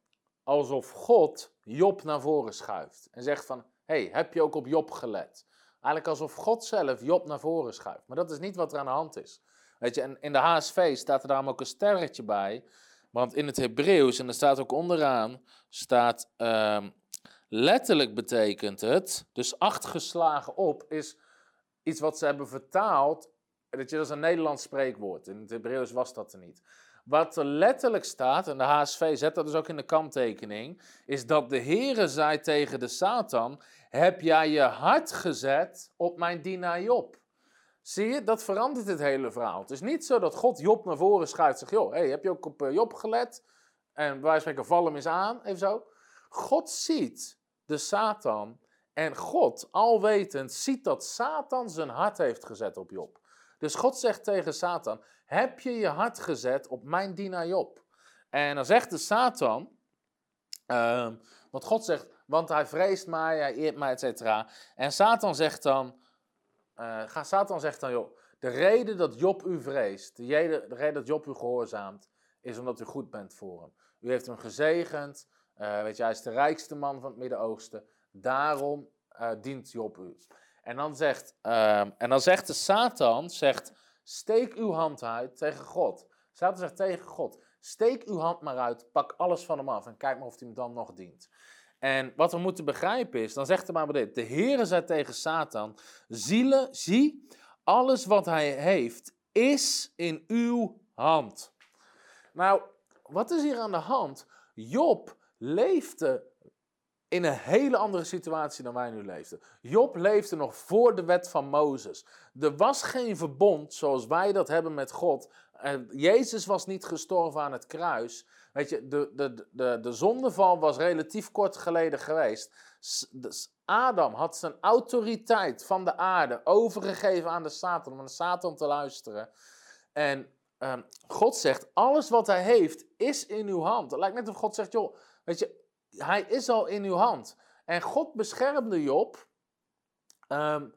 alsof God Job naar voren schuift. En zegt van, hey, heb je ook op Job gelet? Eigenlijk alsof God zelf Job naar voren schuift. Maar dat is niet wat er aan de hand is. Weet je, en in de HSV staat er daarom ook een sterretje bij. Want in het Hebreeuws, en er staat ook onderaan, staat um, letterlijk betekent het, dus acht geslagen op, is iets wat ze hebben vertaald. Dat, je, dat is een Nederlands spreekwoord. In het Hebreeuws was dat er niet. Wat er letterlijk staat, en de HSV zet dat dus ook in de kanttekening, is dat de Heere zei tegen de Satan, heb jij je hart gezet op mijn dienaar Job? Zie je, dat verandert het hele verhaal. Het is niet zo dat God Job naar voren schuift zegt, joh, hey, heb je ook op eh, Job gelet? En van spreken, val hem eens aan, even zo. God ziet de Satan en God, alwetend, ziet dat Satan zijn hart heeft gezet op Job. Dus God zegt tegen Satan: Heb je je hart gezet op mijn dienaar Job? En dan zegt de Satan, ehm, want God zegt, want hij vreest mij, hij eert mij, et cetera. En Satan zegt dan, uh, Satan zegt dan, joh, de reden dat Job u vreest, de reden, de reden dat Job u gehoorzaamt, is omdat u goed bent voor hem. U heeft hem gezegend, uh, weet je, hij is de rijkste man van het Midden-Oosten. Daarom uh, dient Job u. En dan zegt, uh, en dan zegt de Satan, zegt, steek uw hand uit tegen God. Satan zegt tegen God, steek uw hand maar uit, pak alles van hem af en kijk maar of hij hem dan nog dient. En wat we moeten begrijpen is, dan zegt hij maar dit, de Heere zei tegen Satan, zielen, zie, alles wat hij heeft is in uw hand. Nou, wat is hier aan de hand? Job leefde in een hele andere situatie dan wij nu leefden. Job leefde nog voor de wet van Mozes. Er was geen verbond zoals wij dat hebben met God. Jezus was niet gestorven aan het kruis. Weet je, de, de, de, de zondeval was relatief kort geleden geweest. Adam had zijn autoriteit van de aarde overgegeven aan de Satan, om naar de Satan te luisteren. En um, God zegt, alles wat hij heeft is in uw hand. Het lijkt net of God zegt, joh, weet je, hij is al in uw hand. En God beschermde Job. Um,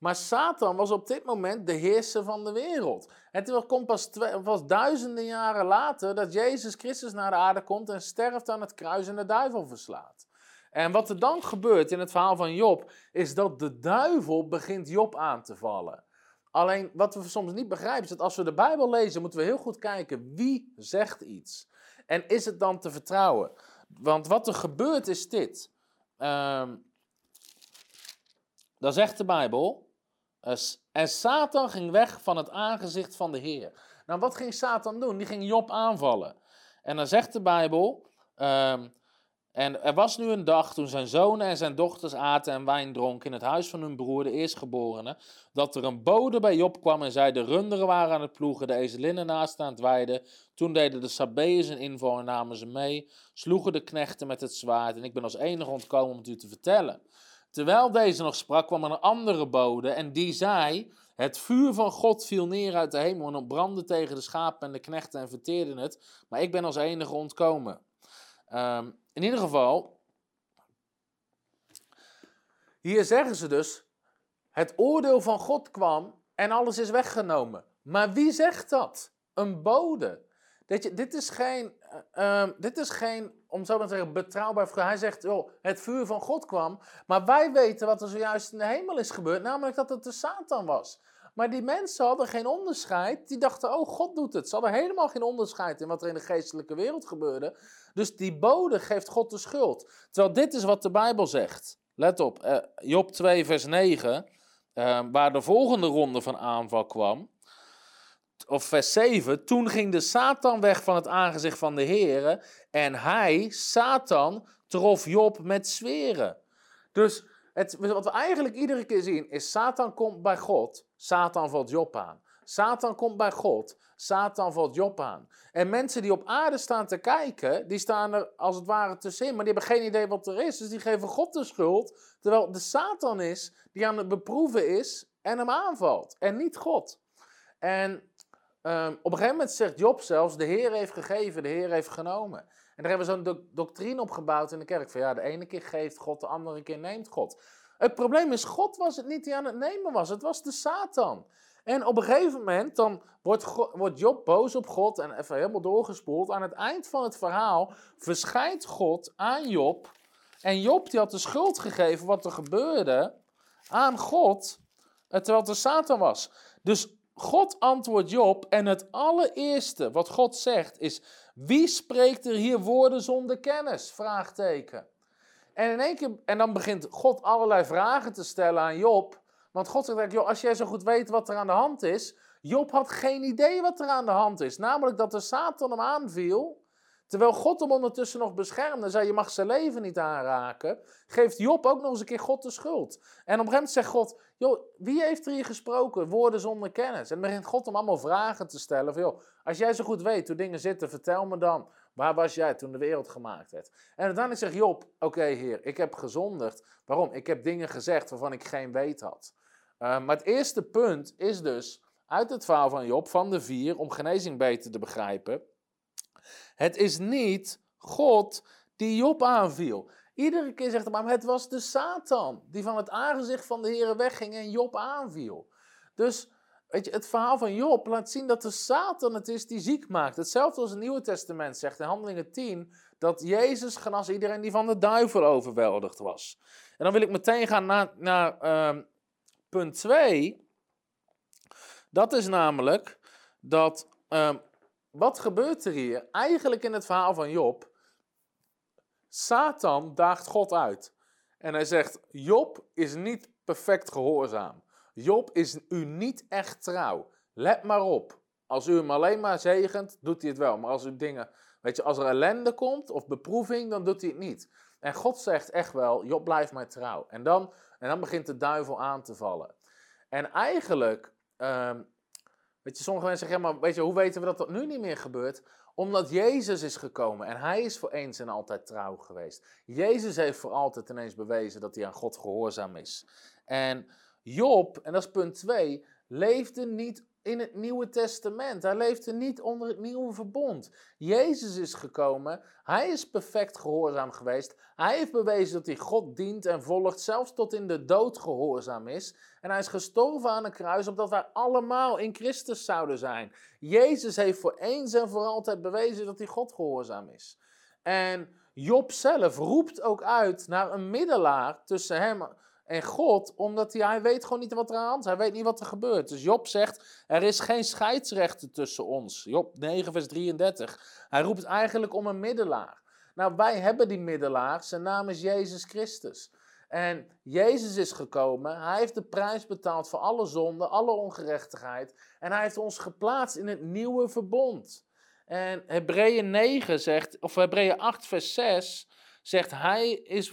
maar Satan was op dit moment de heerser van de wereld. Terwijl komt pas, pas duizenden jaren later dat Jezus Christus naar de aarde komt en sterft aan het kruis en de duivel verslaat. En wat er dan gebeurt in het verhaal van Job, is dat de duivel begint Job aan te vallen. Alleen wat we soms niet begrijpen is dat als we de Bijbel lezen, moeten we heel goed kijken wie zegt iets. En is het dan te vertrouwen? Want wat er gebeurt is dit. Um, dan zegt de Bijbel. En Satan ging weg van het aangezicht van de Heer. Nou, wat ging Satan doen? Die ging Job aanvallen. En dan zegt de Bijbel. Um, en er was nu een dag toen zijn zonen en zijn dochters aten en wijn dronken in het huis van hun broer, de eerstgeborene, dat er een bode bij Job kwam en zei: De runderen waren aan het ploegen, de ezelinnen naast aan het weiden. Toen deden de Sabeërs een inval en namen ze mee, sloegen de knechten met het zwaard. En ik ben als enige ontkomen om het u te vertellen. Terwijl deze nog sprak, kwam er een andere bode en die zei: Het vuur van God viel neer uit de hemel en brandde tegen de schapen en de knechten en verteerde het, maar ik ben als enige ontkomen. Um, in ieder geval, hier zeggen ze dus: Het oordeel van God kwam en alles is weggenomen. Maar wie zegt dat? Een bode. Weet je, dit is geen, uh, dit is geen, om zo maar te zeggen, betrouwbaar verhaal. Hij zegt, joh, het vuur van God kwam. Maar wij weten wat er zojuist in de hemel is gebeurd, namelijk dat het de Satan was. Maar die mensen hadden geen onderscheid. Die dachten, oh, God doet het. Ze hadden helemaal geen onderscheid in wat er in de geestelijke wereld gebeurde. Dus die bode geeft God de schuld. Terwijl dit is wat de Bijbel zegt. Let op, uh, Job 2, vers 9, uh, waar de volgende ronde van aanval kwam. Of vers 7, toen ging de Satan weg van het aangezicht van de Heer. En hij, Satan, trof Job met zweren. Dus het, wat we eigenlijk iedere keer zien is, Satan komt bij God, Satan valt Job aan. Satan komt bij God, Satan valt Job aan. En mensen die op aarde staan te kijken, die staan er als het ware tussenin, maar die hebben geen idee wat er is. Dus die geven God de schuld, terwijl de Satan is die aan het beproeven is en hem aanvalt. En niet God. En um, op een gegeven moment zegt Job zelfs, de Heer heeft gegeven, de Heer heeft genomen. En daar hebben we zo'n do doctrine op gebouwd in de kerk. Van ja, de ene keer geeft God, de andere keer neemt God. Het probleem is, God was het niet die aan het nemen was. Het was de Satan. En op een gegeven moment dan wordt, wordt Job boos op God en even helemaal doorgespoeld. Aan het eind van het verhaal verschijnt God aan Job. En Job die had de schuld gegeven wat er gebeurde aan God, terwijl het de Satan was. Dus God antwoordt Job en het allereerste wat God zegt is, wie spreekt er hier woorden zonder kennis? Vraagteken. En, in één keer, en dan begint God allerlei vragen te stellen aan Job. Want God zegt, joh, als jij zo goed weet wat er aan de hand is. Job had geen idee wat er aan de hand is. Namelijk dat de Satan hem aanviel. Terwijl God hem ondertussen nog beschermde, zei je mag zijn leven niet aanraken, geeft Job ook nog eens een keer God de schuld. En op een zegt God, joh, wie heeft er hier gesproken? Woorden zonder kennis. En dan begint God hem allemaal vragen te stellen. Van, joh, als jij zo goed weet hoe dingen zitten, vertel me dan, waar was jij toen de wereld gemaakt werd? En uiteindelijk zegt Job, oké heer, ik heb gezondigd. Waarom? Ik heb dingen gezegd waarvan ik geen weet had. Uh, maar het eerste punt is dus, uit het verhaal van Job, van de vier, om genezing beter te begrijpen. Het is niet God die Job aanviel. Iedere keer zegt hij, maar het was de Satan die van het aangezicht van de Heer wegging en Job aanviel. Dus weet je, het verhaal van Job laat zien dat de Satan het is die ziek maakt. Hetzelfde als het Nieuwe Testament zegt in Handelingen 10, dat Jezus genas iedereen die van de duivel overweldigd was. En dan wil ik meteen gaan naar, naar ehm, punt 2. Dat is namelijk dat, ehm, wat gebeurt er hier? Eigenlijk in het verhaal van Job, Satan daagt God uit. En hij zegt, Job is niet perfect gehoorzaam. Job is u niet echt trouw. Let maar op. Als u hem alleen maar zegent, doet hij het wel. Maar als u dingen, weet je, als er ellende komt of beproeving, dan doet hij het niet. En God zegt echt wel, Job blijft mij trouw. En dan, en dan begint de duivel aan te vallen. En eigenlijk, um, weet je, sommige mensen zeggen, maar weet je, hoe weten we dat dat nu niet meer gebeurt? Omdat Jezus is gekomen en hij is voor eens en altijd trouw geweest. Jezus heeft voor altijd ineens bewezen dat hij aan God gehoorzaam is. En Job, en dat is punt 2, leefde niet in het Nieuwe Testament. Hij leefde niet onder het nieuwe verbond. Jezus is gekomen. Hij is perfect gehoorzaam geweest. Hij heeft bewezen dat hij God dient en volgt, zelfs tot in de dood gehoorzaam is. En hij is gestorven aan een kruis, opdat wij allemaal in Christus zouden zijn. Jezus heeft voor eens en voor altijd bewezen dat hij God gehoorzaam is. En Job zelf roept ook uit naar een middelaar tussen hem en God, omdat hij, hij weet gewoon niet wat er aan de hand is. Hij weet niet wat er gebeurt. Dus Job zegt, er is geen scheidsrechter tussen ons. Job 9 vers 33. Hij roept eigenlijk om een middelaar. Nou, wij hebben die middelaar. Zijn naam is Jezus Christus. En Jezus is gekomen. Hij heeft de prijs betaald voor alle zonde, alle ongerechtigheid. En hij heeft ons geplaatst in het nieuwe verbond. En Hebreeën 9 zegt, of Hebreeën 8 vers 6 zegt, hij is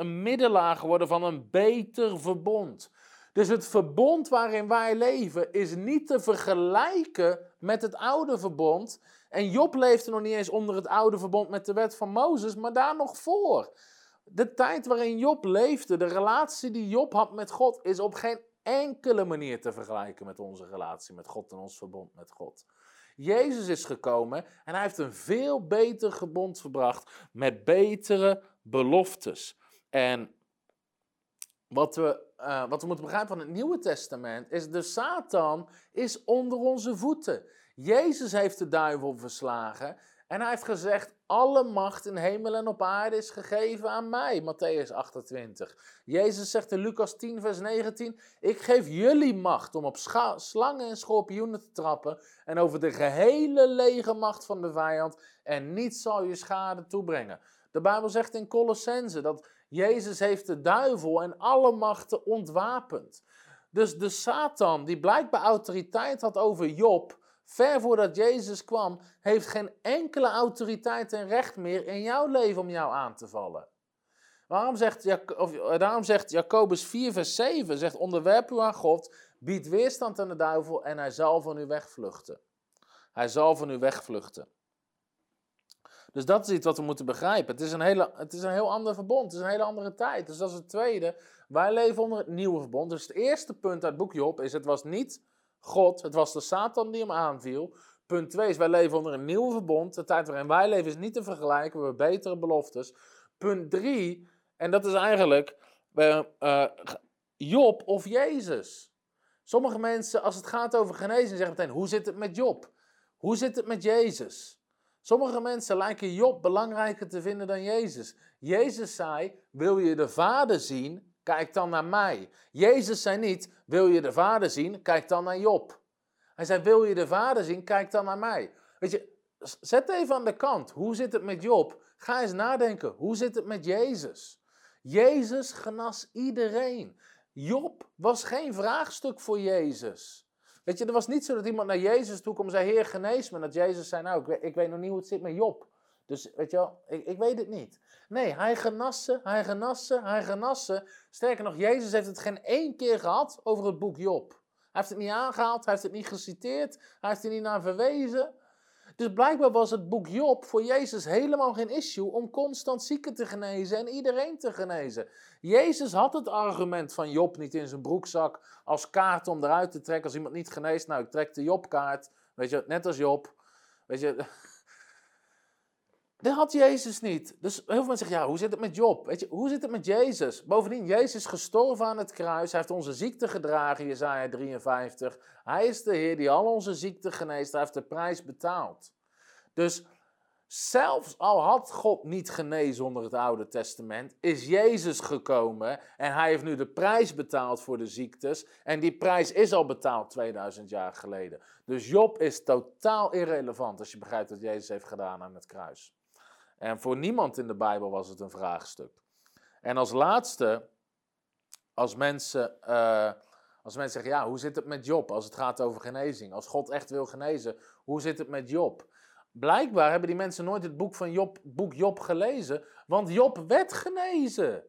een middelaar geworden van een beter verbond. Dus het verbond waarin wij leven is niet te vergelijken met het oude verbond. En Job leefde nog niet eens onder het oude verbond met de wet van Mozes, maar daar nog voor. De tijd waarin Job leefde, de relatie die Job had met God, is op geen enkele manier te vergelijken met onze relatie met God en ons verbond met God. Jezus is gekomen en hij heeft een veel beter gebond verbracht met betere beloftes. En wat we, uh, wat we moeten begrijpen van het Nieuwe Testament is de Satan is onder onze voeten. Jezus heeft de duivel verslagen en hij heeft gezegd, alle macht in hemel en op aarde is gegeven aan mij, Matthäus 28. Jezus zegt in Lucas 10, vers 19, ik geef jullie macht om op slangen en schorpioenen te trappen en over de gehele lege macht van de vijand en niets zal je schade toebrengen. De Bijbel zegt in Colossense dat Jezus heeft de duivel en alle machten ontwapend. Dus de Satan, die blijkbaar autoriteit had over Job, ver voordat Jezus kwam, heeft geen enkele autoriteit en recht meer in jouw leven om jou aan te vallen. Waarom zegt, of, eh, daarom zegt Jacobus 4, vers 7, zegt, onderwerp u aan God, bied weerstand aan de duivel en hij zal van u wegvluchten. Hij zal van u wegvluchten. Dus dat is iets wat we moeten begrijpen. Het is een, hele, het is een heel ander verbond. Het is een hele andere tijd. Dus dat is het tweede. Wij leven onder het nieuwe verbond. Dus het eerste punt uit het boek Job is: het was niet God, het was de Satan die hem aanviel. Punt 2 is: wij leven onder een nieuw verbond. De tijd waarin wij leven is niet te vergelijken. We hebben betere beloftes. Punt 3, en dat is eigenlijk uh, Job of Jezus. Sommige mensen, als het gaat over genezing, zeggen meteen: hoe zit het met Job? Hoe zit het met Jezus? Sommige mensen lijken Job belangrijker te vinden dan Jezus. Jezus zei: Wil je de Vader zien? Kijk dan naar mij. Jezus zei niet: Wil je de Vader zien? Kijk dan naar Job. Hij zei: Wil je de Vader zien? Kijk dan naar mij. Weet je, zet even aan de kant. Hoe zit het met Job? Ga eens nadenken. Hoe zit het met Jezus? Jezus genas iedereen. Job was geen vraagstuk voor Jezus. Weet je, er was niet zo dat iemand naar Jezus toe kwam en zei, Heer, genees me. Dat Jezus zei, nou, ik weet, ik weet nog niet hoe het zit met Job. Dus, weet je wel, ik, ik weet het niet. Nee, hij genassen, hij genassen, hij genassen. Sterker nog, Jezus heeft het geen één keer gehad over het boek Job. Hij heeft het niet aangehaald, hij heeft het niet geciteerd, hij heeft er niet naar verwezen. Dus blijkbaar was het boek Job voor Jezus helemaal geen issue om constant zieken te genezen en iedereen te genezen. Jezus had het argument van Job niet in zijn broekzak als kaart om eruit te trekken als iemand niet geneest. Nou, ik trek de Jobkaart, weet je, net als Job. Weet je, dat had Jezus niet. Dus heel veel mensen zeggen, ja, hoe zit het met Job? Weet je, hoe zit het met Jezus? Bovendien, Jezus is gestorven aan het kruis. Hij heeft onze ziekte gedragen, Jezaja 53. Hij is de Heer die al onze ziekte geneest. Hij heeft de prijs betaald. Dus zelfs al had God niet genezen onder het Oude Testament, is Jezus gekomen en hij heeft nu de prijs betaald voor de ziektes. En die prijs is al betaald 2000 jaar geleden. Dus Job is totaal irrelevant als je begrijpt wat Jezus heeft gedaan aan het kruis. En voor niemand in de Bijbel was het een vraagstuk. En als laatste, als mensen, uh, als mensen zeggen, ja, hoe zit het met Job als het gaat over genezing? Als God echt wil genezen, hoe zit het met Job? Blijkbaar hebben die mensen nooit het boek van Job, boek Job gelezen, want Job werd genezen.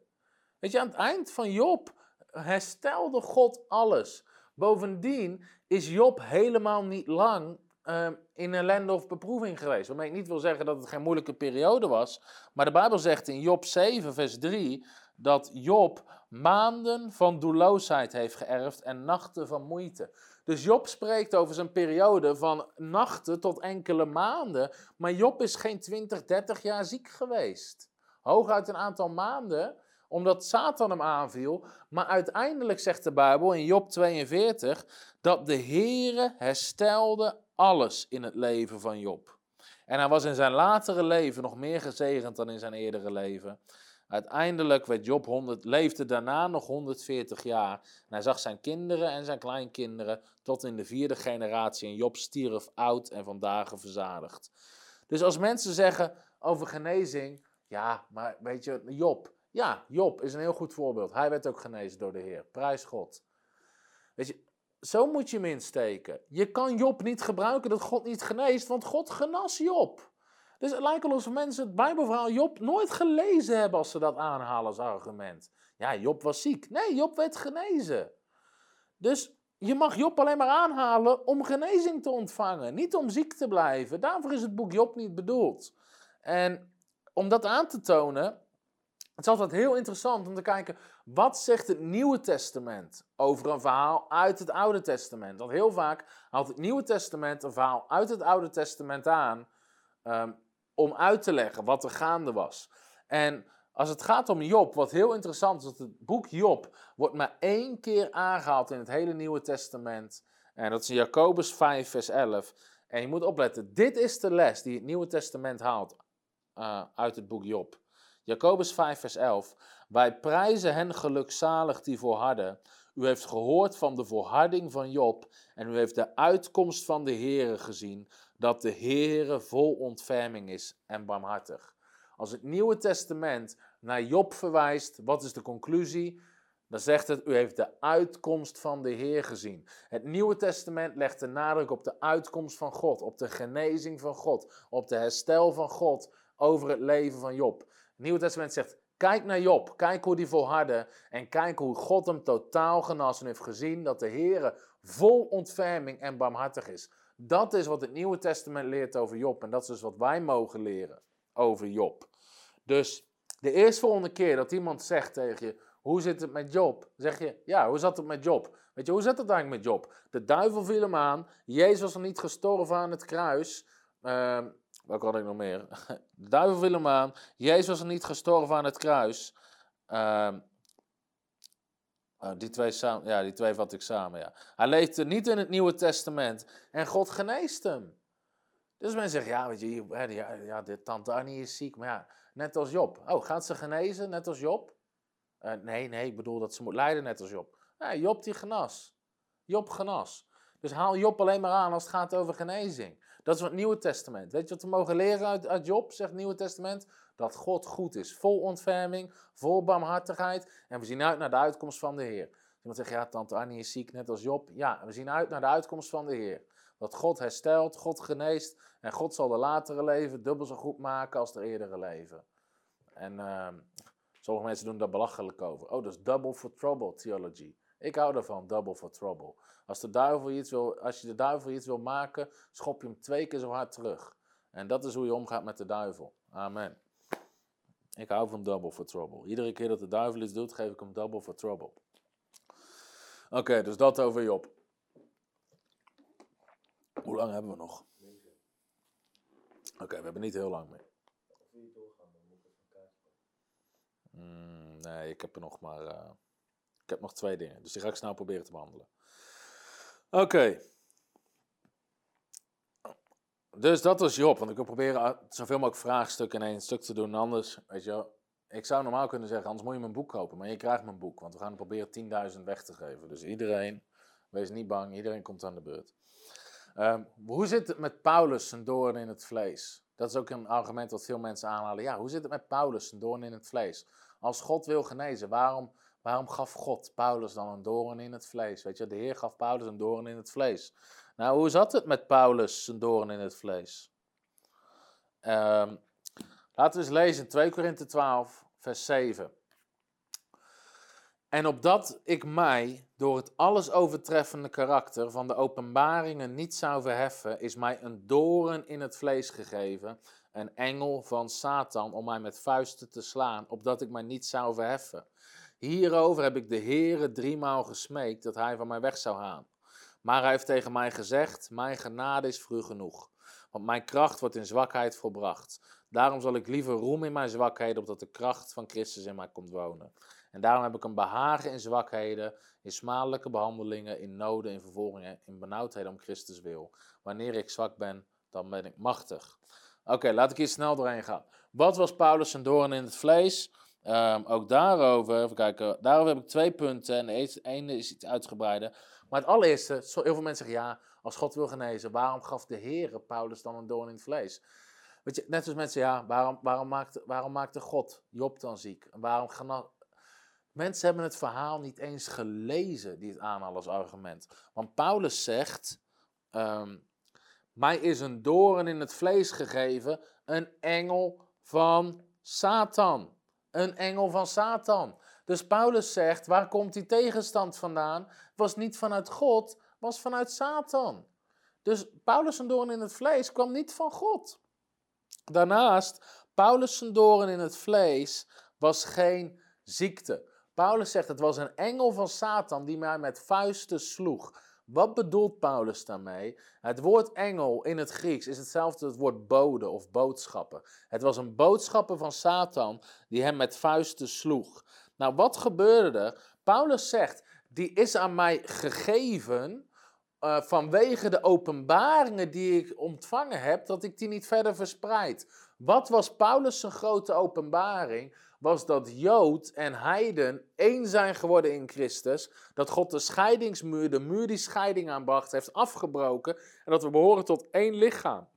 Weet je, aan het eind van Job herstelde God alles. Bovendien is Job helemaal niet lang uh, in ellende of beproeving geweest. Waarmee ik niet wil zeggen dat het geen moeilijke periode was. Maar de Bijbel zegt in Job 7, vers 3 dat Job maanden van doelloosheid heeft geërfd en nachten van moeite. Dus Job spreekt over zijn periode van nachten tot enkele maanden. Maar Job is geen 20, 30 jaar ziek geweest. Hooguit een aantal maanden, omdat Satan hem aanviel. Maar uiteindelijk zegt de Bijbel in Job 42 dat de Heere herstelde alles in het leven van Job. En hij was in zijn latere leven nog meer gezegend dan in zijn eerdere leven. Uiteindelijk werd Job 100, leefde daarna nog 140 jaar. En hij zag zijn kinderen en zijn kleinkinderen tot in de vierde generatie. En Job stierf oud en vandaag verzadigd. Dus als mensen zeggen over genezing, ja, maar weet je, Job. Ja, Job is een heel goed voorbeeld. Hij werd ook genezen door de Heer. Prijs God. Weet je, zo moet je hem insteken. Je kan Job niet gebruiken dat God niet geneest, want God genas Job. Dus het lijkt alsof mensen het Bijbelverhaal Job nooit gelezen hebben als ze dat aanhalen als argument. Ja, Job was ziek. Nee, Job werd genezen. Dus je mag Job alleen maar aanhalen om genezing te ontvangen, niet om ziek te blijven. Daarvoor is het boek Job niet bedoeld. En om dat aan te tonen, het is altijd heel interessant om te kijken, wat zegt het Nieuwe Testament over een verhaal uit het Oude Testament? Want heel vaak haalt het Nieuwe Testament een verhaal uit het Oude Testament aan um, om uit te leggen wat er gaande was. En als het gaat om Job, wat heel interessant is, dat het boek Job wordt maar één keer aangehaald in het hele Nieuwe Testament. En dat is in Jacobus 5, vers 11. En je moet opletten, dit is de les die het Nieuwe Testament haalt uh, uit het boek Job. Jacobus 5, vers 11. Wij prijzen hen gelukzalig die volharden. U heeft gehoord van de volharding van Job en u heeft de uitkomst van de Heere gezien, dat de Heere vol ontferming is en barmhartig. Als het Nieuwe Testament naar Job verwijst, wat is de conclusie? Dan zegt het, u heeft de uitkomst van de Heer gezien. Het Nieuwe Testament legt de nadruk op de uitkomst van God, op de genezing van God, op de herstel van God over het leven van Job. Nieuwe Testament zegt, kijk naar Job, kijk hoe die volhardde en kijk hoe God hem totaal genas en heeft gezien dat de Heer vol ontferming en barmhartig is. Dat is wat het Nieuwe Testament leert over Job en dat is dus wat wij mogen leren over Job. Dus de eerstvolgende keer dat iemand zegt tegen je, hoe zit het met Job? Zeg je, ja, hoe zat het met Job? Weet je, hoe zit het eigenlijk met Job? De duivel viel hem aan, Jezus was nog niet gestorven aan het kruis. Uh, Welke had ik nog meer? (laughs) De duivel viel hem aan. Jezus was niet gestorven aan het kruis. Uh, die, twee samen, ja, die twee vat ik samen, ja. Hij leefde niet in het Nieuwe Testament. En God geneest hem. Dus mensen zeggen, ja, weet je, ja, ja, de tante Annie is ziek. Maar ja, net als Job. Oh, gaat ze genezen, net als Job? Uh, nee, nee, ik bedoel dat ze moet lijden, net als Job. Ja, Job die genas. Job genas. Dus haal Job alleen maar aan als het gaat over genezing. Dat is het Nieuwe Testament. Weet je wat we mogen leren uit, uit Job, zegt het Nieuwe Testament? Dat God goed is. Vol ontferming, vol barmhartigheid. En we zien uit naar de uitkomst van de Heer. Iemand zegt, ja, tante Annie is ziek, net als Job. Ja, we zien uit naar de uitkomst van de Heer. Dat God herstelt, God geneest. En God zal de latere leven dubbel zo goed maken als de eerdere leven. En uh, sommige mensen doen daar belachelijk over. Oh, dat is double for trouble theology. Ik hou daarvan, double for trouble. Als, de duivel iets wil, als je de duivel iets wil maken, schop je hem twee keer zo hard terug. En dat is hoe je omgaat met de duivel. Amen. Ik hou van double for trouble. Iedere keer dat de duivel iets doet, geef ik hem double for trouble. Oké, dus dat over Job. Hoe lang hebben we nog? Oké, we hebben niet heel lang meer. Mm, nee, ik heb er nog maar. Uh, ik heb nog twee dingen, dus die ga ik snel proberen te behandelen. Oké. Dus dat was Job, want ik wil proberen zoveel mogelijk vraagstukken in één stuk te doen. Anders, weet je wel, ik zou normaal kunnen zeggen, anders moet je mijn boek kopen. Maar je krijgt mijn boek, want we gaan proberen 10.000 weg te geven. Dus iedereen, wees niet bang, iedereen komt aan de beurt. Um, hoe zit het met Paulus zijn doorn in het vlees? Dat is ook een argument dat veel mensen aanhalen. Ja, hoe zit het met Paulus zijn doorn in het vlees? Als God wil genezen, waarom, waarom gaf God Paulus dan een doorn in het vlees? Weet je, de Heer gaf Paulus een doorn in het vlees. Nou, hoe zat het met Paulus zijn doorn in het vlees? Um, laten we eens lezen in 2 Korinthe 12, vers 7. En opdat ik mij door het alles overtreffende karakter van de openbaringen niet zou verheffen, is mij een doren in het vlees gegeven, een engel van Satan om mij met vuisten te slaan, opdat ik mij niet zou verheffen. Hierover heb ik de Heere driemaal gesmeekt dat hij van mij weg zou gaan. Maar hij heeft tegen mij gezegd: Mijn genade is u genoeg, want mijn kracht wordt in zwakheid volbracht. Daarom zal ik liever roemen in mijn zwakheden, opdat de kracht van Christus in mij komt wonen. En daarom heb ik een behagen in zwakheden, in smadelijke behandelingen, in noden, in vervolgingen, in benauwdheden om Christus wil. Wanneer ik zwak ben, dan ben ik machtig. Oké, laat ik hier snel doorheen gaan. Wat was Paulus zijn doorn in het vlees? Um, ook daarover, even kijken, daarover heb ik twee punten. En de ene is iets uitgebreider. Maar het allereerste, heel veel mensen zeggen ja, als God wil genezen, waarom gaf de Heer Paulus dan een doorn in het vlees? Weet je, net als mensen, ja, waarom, waarom, maakte, waarom maakte God Job dan ziek? Waarom Mensen hebben het verhaal niet eens gelezen die het aanhalen als argument. Want Paulus zegt, um, mij is een doorn in het vlees gegeven, een engel van Satan. Een engel van Satan. Dus Paulus zegt, waar komt die tegenstand vandaan? Was niet vanuit God, was vanuit Satan. Dus Paulus doorn in het vlees kwam niet van God. Daarnaast, Paulus doorn in het vlees was geen ziekte. Paulus zegt, het was een engel van Satan die mij met vuisten sloeg. Wat bedoelt Paulus daarmee? Het woord engel in het Grieks is hetzelfde als het woord bode of boodschappen. Het was een boodschapper van Satan die hem met vuisten sloeg. Nou, wat gebeurde er? Paulus zegt, die is aan mij gegeven uh, vanwege de openbaringen die ik ontvangen heb, dat ik die niet verder verspreid. Wat was Paulus' grote openbaring? Was dat Jood en Heiden één zijn geworden in Christus. Dat God de scheidingsmuur, de muur die scheiding aanbracht, heeft afgebroken. En dat we behoren tot één lichaam.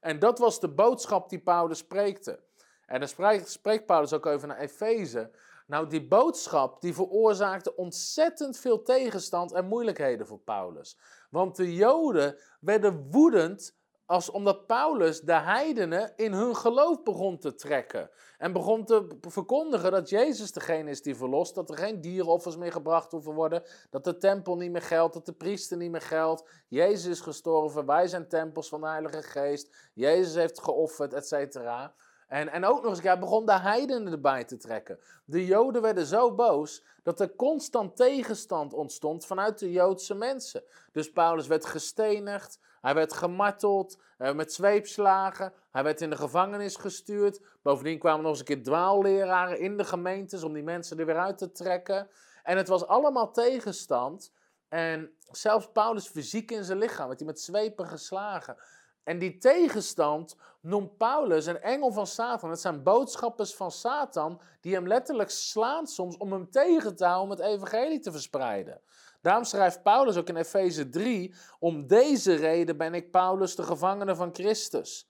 En dat was de boodschap die Paulus spreekte. En dan spreekt, Paulus ook over naar Efeze. Nou, die boodschap die veroorzaakte ontzettend veel tegenstand en moeilijkheden voor Paulus. Want de Joden werden woedend als omdat Paulus de heidenen in hun geloof begon te trekken. En begon te verkondigen dat Jezus degene is die verlost. Dat er geen dieroffers meer gebracht hoeven worden. Dat de tempel niet meer geldt. Dat de priester niet meer geldt. Jezus is gestorven. Wij zijn tempels van de Heilige Geest. Jezus heeft geofferd, et cetera. En, en ook nog eens, hij begon de heidenen erbij te trekken. De Joden werden zo boos dat er constant tegenstand ontstond vanuit de Joodse mensen. Dus Paulus werd gestenigd, hij werd gemarteld, uh, met zweepslagen, hij werd in de gevangenis gestuurd. Bovendien kwamen nog eens een keer dwaalleraren in de gemeentes om die mensen er weer uit te trekken. En het was allemaal tegenstand. En zelfs Paulus fysiek in zijn lichaam werd hij met zwepen geslagen. En die tegenstand noemt Paulus een engel van Satan. Het zijn boodschappers van Satan die hem letterlijk slaan soms om hem tegen te houden om het evangelie te verspreiden. Daarom schrijft Paulus ook in Efeze 3, om deze reden ben ik Paulus de gevangene van Christus.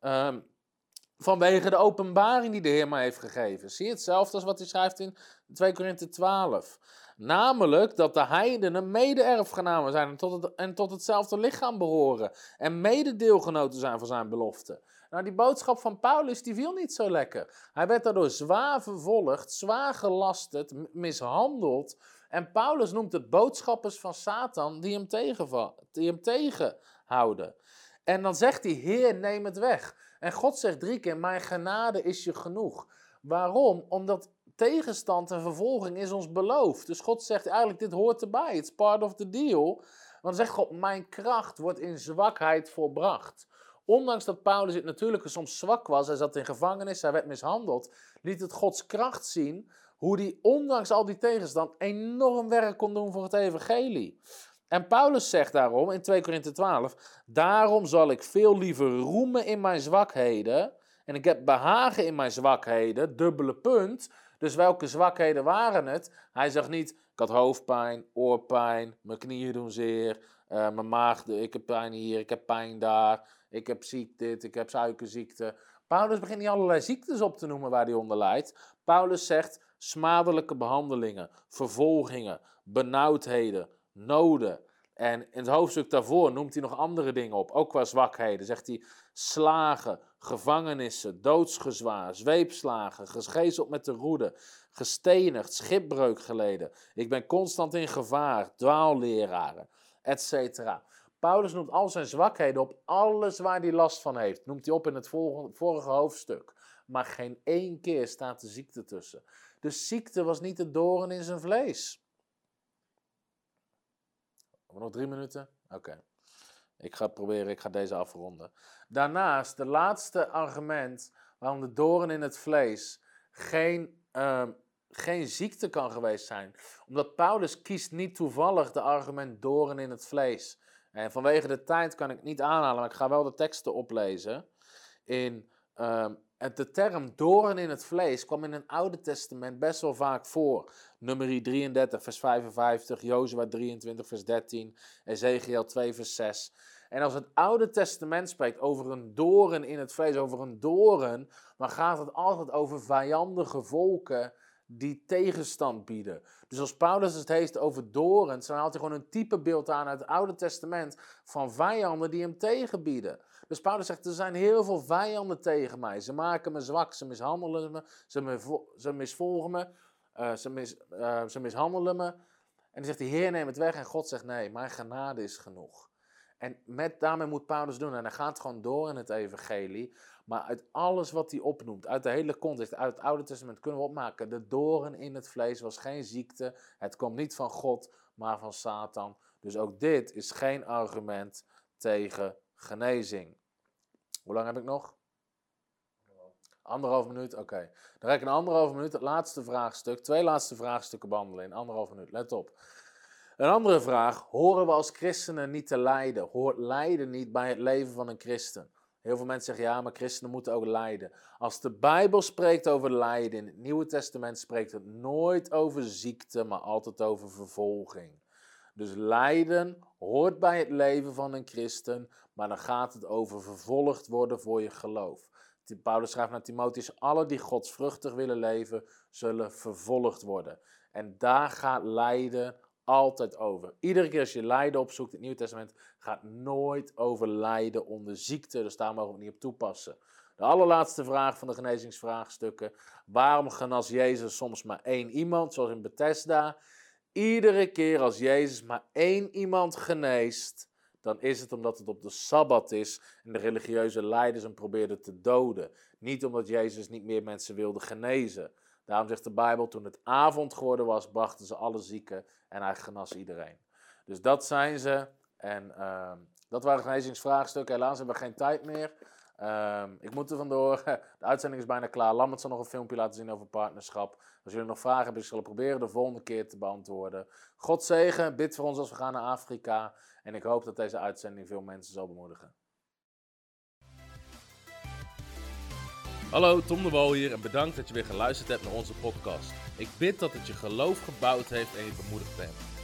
Um, vanwege de openbaring die de Heer mij heeft gegeven. Zie je hetzelfde als wat hij schrijft in 2 Korinthe 12. Namelijk dat de heidenen mede-erfgenamen zijn en tot, het, en tot hetzelfde lichaam behoren. En mede-deelgenoten zijn van zijn belofte. Nou, die boodschap van Paulus, die viel niet zo lekker. Hij werd daardoor zwaar vervolgd, zwaar gelasterd, mishandeld. En Paulus noemt het boodschappers van Satan die hem, die hem tegenhouden. En dan zegt hij, Heer, neem het weg. En God zegt drie keer, mijn genade is je genoeg. Waarom? Omdat tegenstand en vervolging is ons beloofd. Dus God zegt eigenlijk, dit hoort erbij. It's part of the deal. Want dan zegt God, mijn kracht wordt in zwakheid volbracht. Ondanks dat Paulus het natuurlijke soms zwak was, hij zat in gevangenis, hij werd mishandeld, liet het Gods kracht zien hoe hij ondanks al die tegenstand enorm werk kon doen voor het evangelie. En Paulus zegt daarom in 2 Korinthe 12, daarom zal ik veel liever roemen in mijn zwakheden en ik heb behagen in mijn zwakheden, dubbele punt. Dus welke zwakheden waren het? Hij zegt niet, ik had hoofdpijn, oorpijn, mijn knieën doen zeer, uh, mijn maag, ik heb pijn hier, ik heb pijn daar, ik heb ziek dit, ik heb suikerziekte. Paulus begint niet allerlei ziektes op te noemen waar hij onder lijdt. Paulus zegt smadelijke behandelingen, vervolgingen, benauwdheden, noden. En in het hoofdstuk daarvoor noemt hij nog andere dingen op, ook qua zwakheden. Zegt hij slagen, gevangenissen, doodsgezwaar, zweepslagen, gegezeld met de roede, gestenigd, schipbreuk geleden. Ik ben constant in gevaar, dwaalleraren, etc. Paulus noemt al zijn zwakheden op, alles waar hij last van heeft. Noemt hij op in het vorige hoofdstuk. Maar geen één keer staat de ziekte tussen. De ziekte was niet de doorn in zijn vlees. Nog drie minuten? Oké. Ik ga proberen, ik ga deze afronden. Daarnaast, de laatste argument waarom de doorn in het vlees geen, ehm, geen ziekte kan geweest zijn. Omdat Paulus kiest niet toevallig de argument doorn in het vlees. En vanwege de tijd kan ik niet aanhalen, maar ik ga wel de teksten oplezen. In, um, de term doorn in het vlees kwam in het Oude Testament best wel vaak voor. Nummer 33, vers 55, Jozua 23, vers 13, Ezekiel 2, vers 6. En als het Oude Testament spreekt over een doorn in het vlees, over een doorn, dan gaat het altijd over vijandige volken die tegenstand bieden. Dus als Paulus het heeft over dorens, dan haalt hij gewoon een typebeeld aan uit het Oude Testament van vijanden die hem tegenbieden. Dus Paulus zegt, er zijn heel veel vijanden tegen mij. Ze maken me zwak, ze mishandelen me, ze, me, ze misvolgen me, uh, ze, uh, ze mishandelen me. En dan zegt hij, Heer neem het weg. En God zegt, nee, mijn genade is genoeg. En met, daarmee moet Paulus doen. En hij gaat gewoon door in het evangelie. Maar uit alles wat hij opnoemt, uit de hele context, uit het Oude Testament, kunnen we opmaken. De doorn in het vlees was geen ziekte. Het kwam niet van God, maar van Satan. Dus ook dit is geen argument tegen genezing. Hoe lang heb ik nog? Anderhalf minuut? Oké. Dan ga ik een anderhalf minuut het laatste vraagstuk, twee laatste vraagstukken behandelen in anderhalf minuut. Let op. Een andere vraag, horen we als christenen niet te lijden? Hoort lijden niet bij het leven van een christen? Heel veel mensen zeggen ja, maar christenen moeten ook lijden. Als de Bijbel spreekt over lijden, in het Nieuwe Testament spreekt het nooit over ziekte, maar altijd over vervolging. Dus lijden hoort bij het leven van een christen, maar dan gaat het over vervolgd worden voor je geloof. Paulus schrijft naar Timotheus, alle die godsvruchtig willen leven, zullen vervolgd worden. En daar gaat lijden altijd over. Iedere keer als je lijden opzoekt het Nieuwe Testament, gaat nooit over lijden onder ziekte. Dus daar mogen we niet op toepassen. De allerlaatste vraag van de genezingsvraagstukken. Waarom genas Jezus soms maar één iemand, zoals in Bethesda? Iedere keer als Jezus maar één iemand geneest, dan is het omdat het op de Sabbat is en de religieuze leiders hem probeerden te doden. Niet omdat Jezus niet meer mensen wilde genezen. Daarom zegt de Bijbel, toen het avond geworden was, brachten ze alle zieken en hij genas iedereen. Dus dat zijn ze. En uh, dat waren genezingsvraagstukken. Helaas hebben we geen tijd meer. Uh, ik moet er vandoor. (laughs) De uitzending is bijna klaar. Lambert zal nog een filmpje laten zien over partnerschap. Als jullie nog vragen hebben, ik zal proberen de volgende keer te beantwoorden. God zegen. Bid voor ons als we gaan naar Afrika. En ik hoop dat deze uitzending veel mensen zal bemoedigen. Hallo, Tom de Wol hier en bedankt dat je weer geluisterd hebt naar onze podcast. Ik bid dat het je geloof gebouwd heeft en je bemoedigd bent.